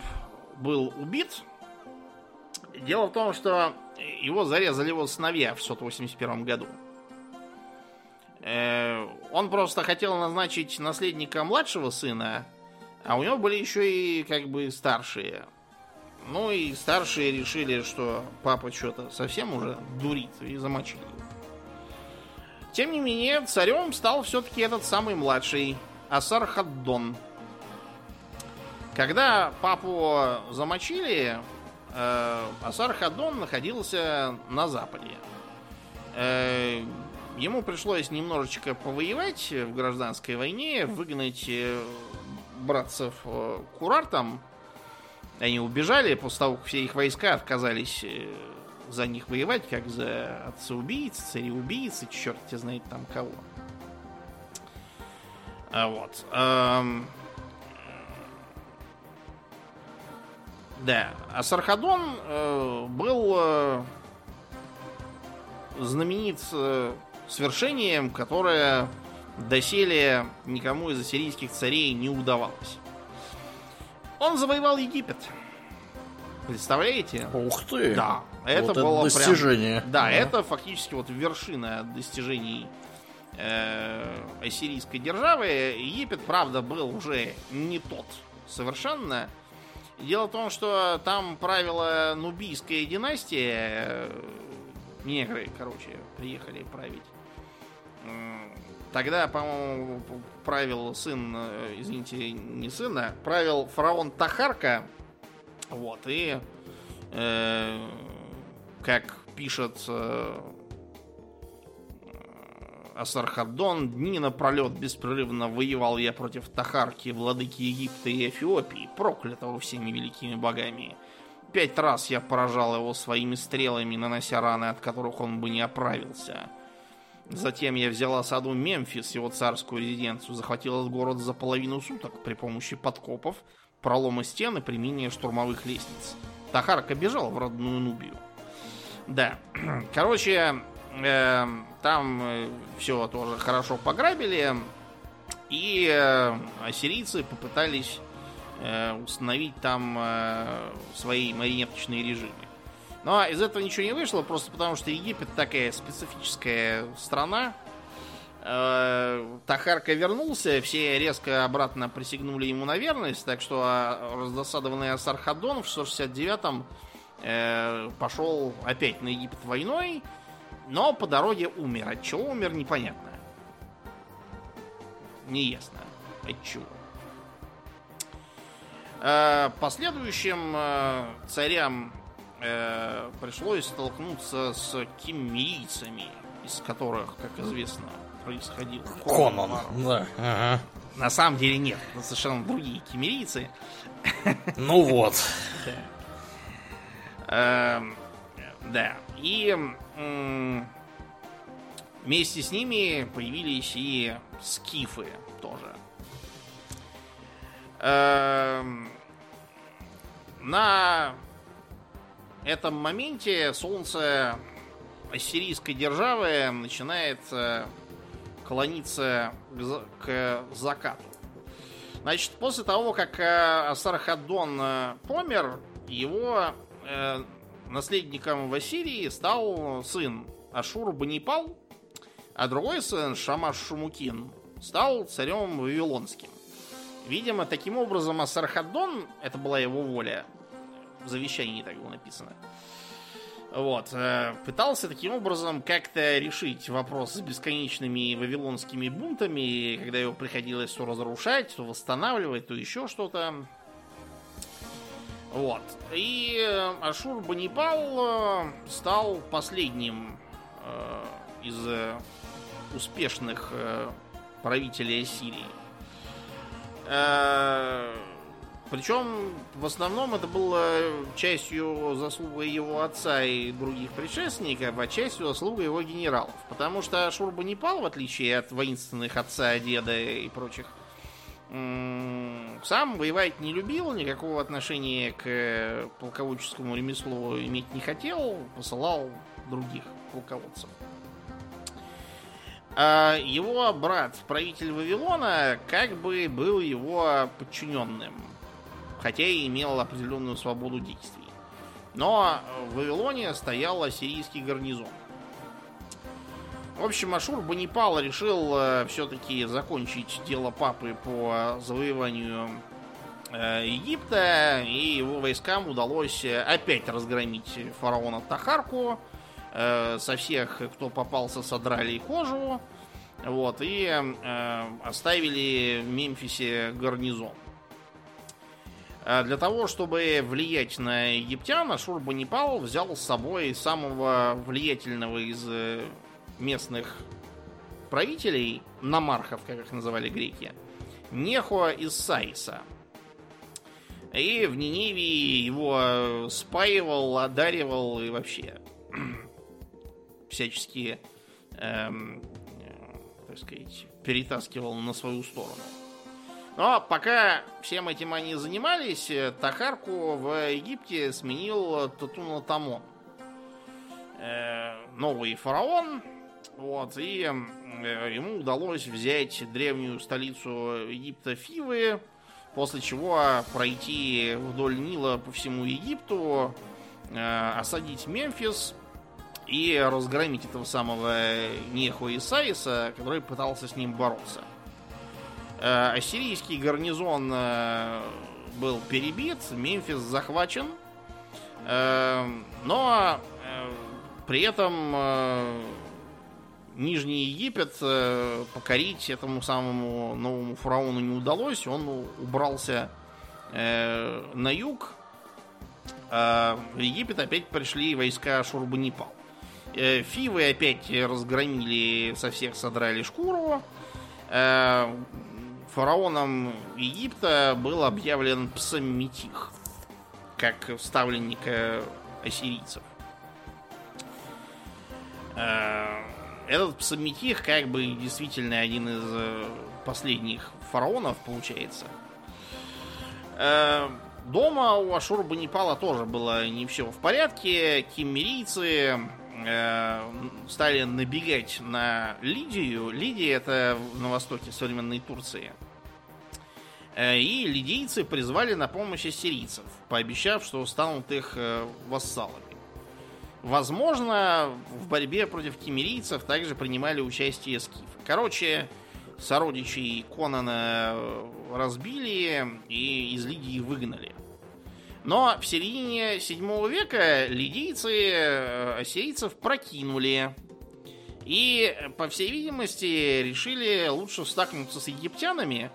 был убит, Дело в том, что его зарезали его сыновья в 681 году. Э, он просто хотел назначить наследника младшего сына, а у него были еще и как бы старшие. Ну и старшие решили, что папа что-то совсем уже дурит и замочили. Тем не менее, царем стал все-таки этот самый младший, Асархаддон. Когда папу замочили, Асар-Хадон находился на западе. Э, ему пришлось немножечко повоевать в гражданской войне, выгнать э, братцев Курартам. Они убежали после того, как все их войска отказались за них воевать, как за отца-убийц, цареубийцы, черт тебя знает там кого. Вот. Да, а Сархадон э, был э, знаменит э, свершением, которое доселе никому из ассирийских царей не удавалось. Он завоевал Египет. Представляете? Ух ты! Да, это вот было достижение. Прям, да, да, это фактически вот вершина достижений э, ассирийской державы. Египет, правда, был уже не тот совершенно. Дело в том, что там правила нубийская династия. Негры, короче, приехали править. Тогда, по-моему, правил сын, э, извините, не сына, правил фараон Тахарка. Вот, и э, как пишет э, Асархаддон, дни напролет беспрерывно воевал я против Тахарки, владыки Египта и Эфиопии, проклятого всеми великими богами. Пять раз я поражал его своими стрелами, нанося раны, от которых он бы не оправился. Затем я взял осаду Мемфис, его царскую резиденцию, захватил этот город за половину суток при помощи подкопов, пролома стен и применения штурмовых лестниц. Тахарка бежал в родную Нубию. Да, короче, там э, все тоже хорошо пограбили. И э, ассирийцы попытались э, установить там свои марионеточные режимы. Но из этого ничего не вышло, просто потому что Египет такая специфическая страна. Тахарка вернулся, все резко обратно присягнули ему на верность, так что а, раздосадованный Асархадон в 669-м э, пошел опять на Египет войной, но по дороге умер. От чего умер, непонятно. Неясно. От чего. Э, последующим э, царям э, пришлось столкнуться с киммерийцами, из которых, как известно, происходил Конан. Да. Ага. На самом деле нет, это совершенно другие киммерийцы. Ну вот. Эм, Да. И вместе с ними появились и скифы тоже. Эм, На этом моменте солнце ассирийской державы начинает э, клониться к, за- к закату. Значит, после того, как э, Асархаддон э, помер, его наследником в Ассирии стал сын Ашур Банипал, а другой сын Шамаш Шумукин стал царем Вавилонским. Видимо, таким образом Асархаддон, это была его воля, в завещании так было написано, вот, э, пытался таким образом как-то решить вопрос с бесконечными вавилонскими бунтами, когда его приходилось то разрушать, то восстанавливать, то еще что-то. Вот. И э, Ашур Банипал э, стал последним э, из успешных правителей Ассирии. Э, Причем в основном это было частью заслугой его отца и других предшественников, а частью заслугой его генералов. Потому что Ашур Банипал, в отличие от воинственных отца, деда и прочих, сам воевать не любил, никакого отношения к полководческому ремеслу иметь не хотел, посылал других полководцев. А его брат, правитель Вавилона, как бы был его подчиненным, хотя и имел определенную свободу действий. Но в Вавилоне стоял ассирийский гарнизон. В общем, Ашур Банипал решил все-таки закончить дело папы по завоеванию э, Египта, и его войскам удалось э, опять разгромить фараона Тахарку. Э, Со всех, кто попался, содрали кожу. Вот, и э, оставили в Мемфисе гарнизон. А Для того, чтобы влиять на египтян, Ашур Банипал взял с собой самого влиятельного из э, местных правителей, намархов, как их называли греки, Нехо из Саиса. И в Ниневии его спаивал, одаривал и вообще всячески, эм, э, так сказать, перетаскивал на свою сторону. Но пока всем этим они занимались, э, Тахарку в Египте сменил Татуна Тамон. Э, новый фараон. Вот, и э, ему удалось взять древнюю столицу Египта Фивы, после чего пройти вдоль Нила по всему Египту, э, осадить Мемфис и разгромить этого самого Неху Исаиса, который пытался с ним бороться. Э, Ассирийский гарнизон был перебит, Мемфис захвачен, но при этом Нижний Египет э, покорить этому самому новому фараону не удалось. Он убрался э, на юг. А в Египет опять пришли войска Шурбанипал. Э, Фивы опять разгромили, со всех содрали шкуру. Э, Фараоном Египта был объявлен Псамметих, как ставленника ассирийцев. Э, Этот Псамметих как бы действительно один из э, последних фараонов, получается. Э, Дома у Ашурбанипала тоже было не все в порядке. Киммерийцы э, стали набегать на Лидию. Лидия это на востоке современной Турции. И лидийцы призвали на помощь ассирийцев, пообещав, что станут их вассалами. Возможно, в борьбе против кемерийцев также принимали участие скифы. Короче, сородичей Конана разбили и из Лидии выгнали. Но в середине 7 века лидийцы э, ассирийцев прокинули. И, по всей видимости, решили лучше стакнуться с египтянами.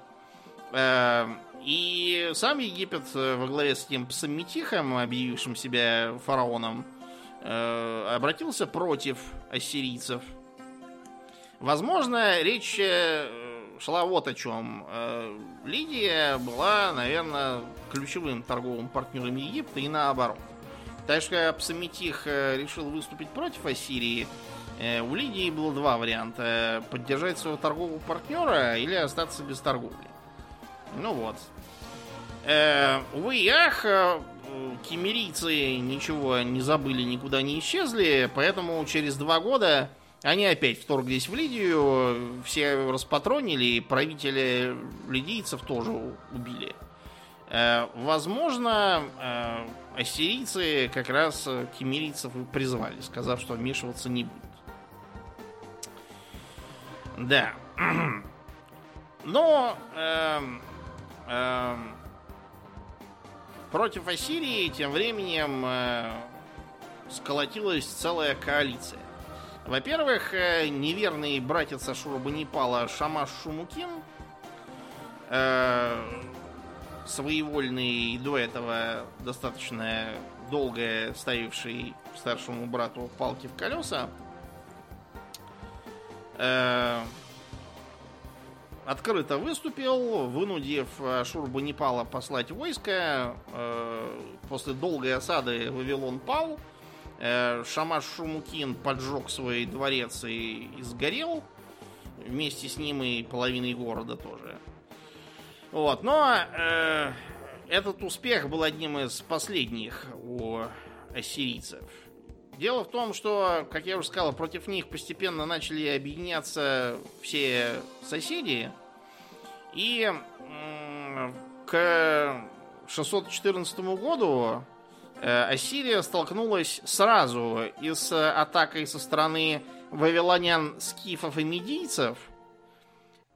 Э, и сам Египет во главе с этим псаммитихом, объявившим себя фараоном, э, обратился против ассирийцев. Возможно, речь шла вот о чем. Э, Лидия была, наверное, ключевым торговым партнером Египта и наоборот. Так что э, решил выступить против Ассирии. Э, у Лидии было два варианта. Поддержать своего торгового партнера или остаться без торговли. Ну вот. Увы ах, кемерийцы ничего не забыли, никуда не исчезли, поэтому через два года они опять вторглись в Лидию, все распатронили, и правители лидийцев тоже убили. Э, возможно, э, ассирийцы как раз кемерийцев и призвали, сказав, что вмешиваться не будут. Да. Но э, э, против Ассирии тем временем э, сколотилась целая коалиция. Во-первых, э, неверный братец Ашурбанипала Шамаш Шумукин, э, своевольный до этого достаточно долго ставивший старшему брату палки в колеса, э, открыто выступил, вынудив Шурбанипала послать войско. Э, после долгой осады Вавилон пал. Э, Шамаш Шумукин поджег свой дворец и, и сгорел. Вместе с ним и половиной города тоже. Вот, но э, этот успех был одним из последних у ассирийцев. Дело в том, что, как я уже сказал, против них постепенно начали объединяться все соседи. И к 614 году Э, Ассирия столкнулась сразу и с атакой со стороны вавилонян, скифов и медийцев,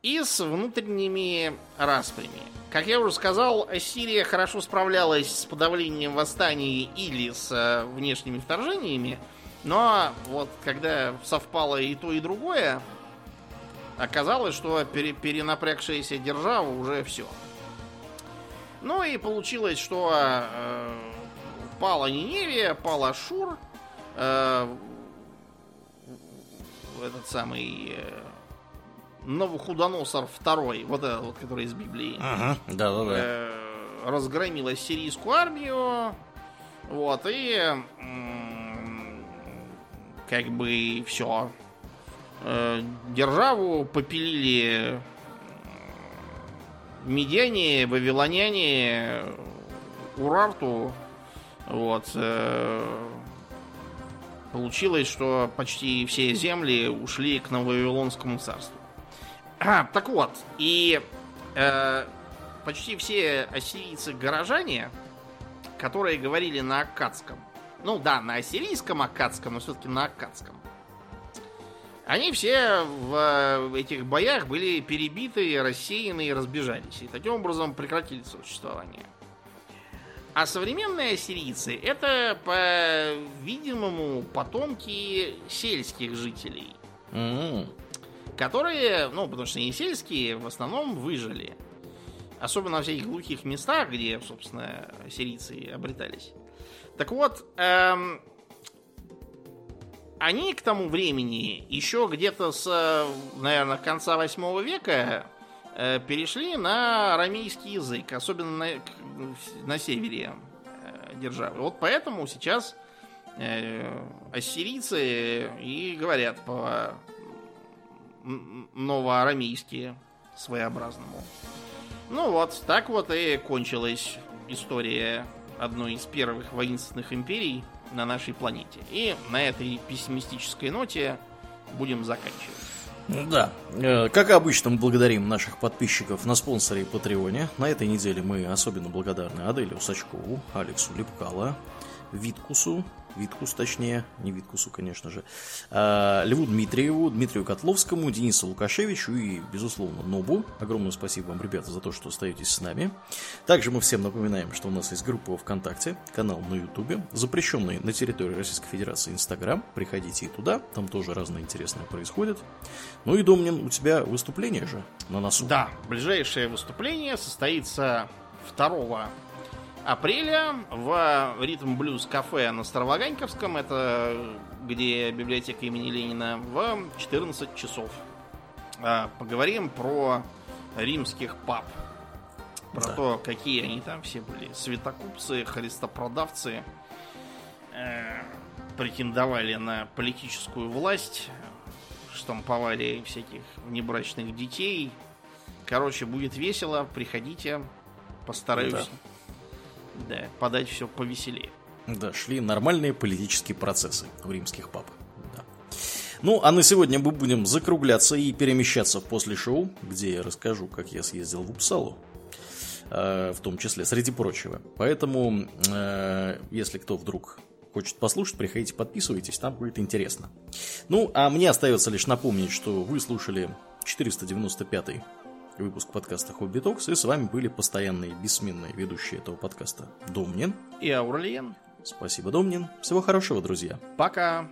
и с внутренними распрями. Как я уже сказал, Ассирия хорошо справлялась с подавлением восстаний или с э, внешними вторжениями, но вот когда совпало и то, и другое, оказалось, что перенапрягшаяся держава уже все. Ну и получилось, что э, пала Ниневия, пал Ашур, э, этот самый э, Новохудоносор второй, вот этот вот, который из Библии, ага, да, да, да. Э, разгромил ассирийскую армию, вот, и как бы все. Э, державу попилили медиане, вавилоняне, Урарту, вот. Э, получилось, что почти все земли ушли к Нововавилонскому царству. Так вот, и э, почти все ассирийцы-горожане, которые говорили на аккадском, ну да, на ассирийском аккадском, но все-таки на аккадском, они все в этих боях были перебиты, рассеяны и разбежались. И таким образом прекратили существование. А современные ассирийцы это, по-видимому, потомки сельских жителей. Mm-hmm. Которые, ну, потому что они сельские, в основном выжили. Особенно во всяких глухих местах, где, собственно, сирийцы обретались. Так вот, эм, они к тому времени еще где-то с, наверное, конца 8 века э, перешли на арамейский язык, особенно на, на севере э, державы. Вот поэтому сейчас э, ассирийцы и говорят по новоарамейски своеобразному. Ну вот, так вот и кончилась история одной из первых воинственных империй на нашей планете. И на этой пессимистической ноте будем заканчивать. Да, э, как обычно, мы благодарим наших подписчиков на спонсоре и Патреоне. На этой неделе мы особенно благодарны Аделю Сачкову, Алексу Липкала, Виткусу, Виткус точнее, не Виткусу, конечно же, а, Льву Дмитриеву, Дмитрию Котловскому, Денису Лукашевичу и, безусловно, Нобу. Огромное спасибо вам, ребята, за то, что остаетесь с нами. Также мы всем напоминаем, что у нас есть группа ВКонтакте, канал на Ютубе, запрещенный на территории Российской Федерации Инстаграм. Приходите и туда, там тоже разное интересное происходит. Ну и, Домнин, у тебя выступление же на носу. Да, ближайшее выступление состоится 2 апреля в Ритм Блюз кафе на Староваганьковском, это где библиотека имени Ленина, в 14 часов. А, поговорим про римских пап. Про да. то, какие они там все были. Светокупцы, христопродавцы, э, претендовали на политическую власть, штамповали всяких небрачных детей. Короче, будет весело, приходите, постараюсь. Да да, подать все повеселее. Да, шли нормальные политические процессы у римских пап. Да. Ну, а на сегодня мы будем закругляться и перемещаться после шоу, где я расскажу, как я съездил в Упсалу. Э, в том числе, среди прочего. Поэтому, э, если кто вдруг хочет послушать, приходите, подписывайтесь, там будет интересно. Ну, а мне остается лишь напомнить, что вы слушали 495 выпуск подкаста Хобби Токс, и с вами были постоянные бессменные ведущие этого подкаста Домнин и Аурлиен. Спасибо, Домнин. Всего хорошего, друзья. Пока.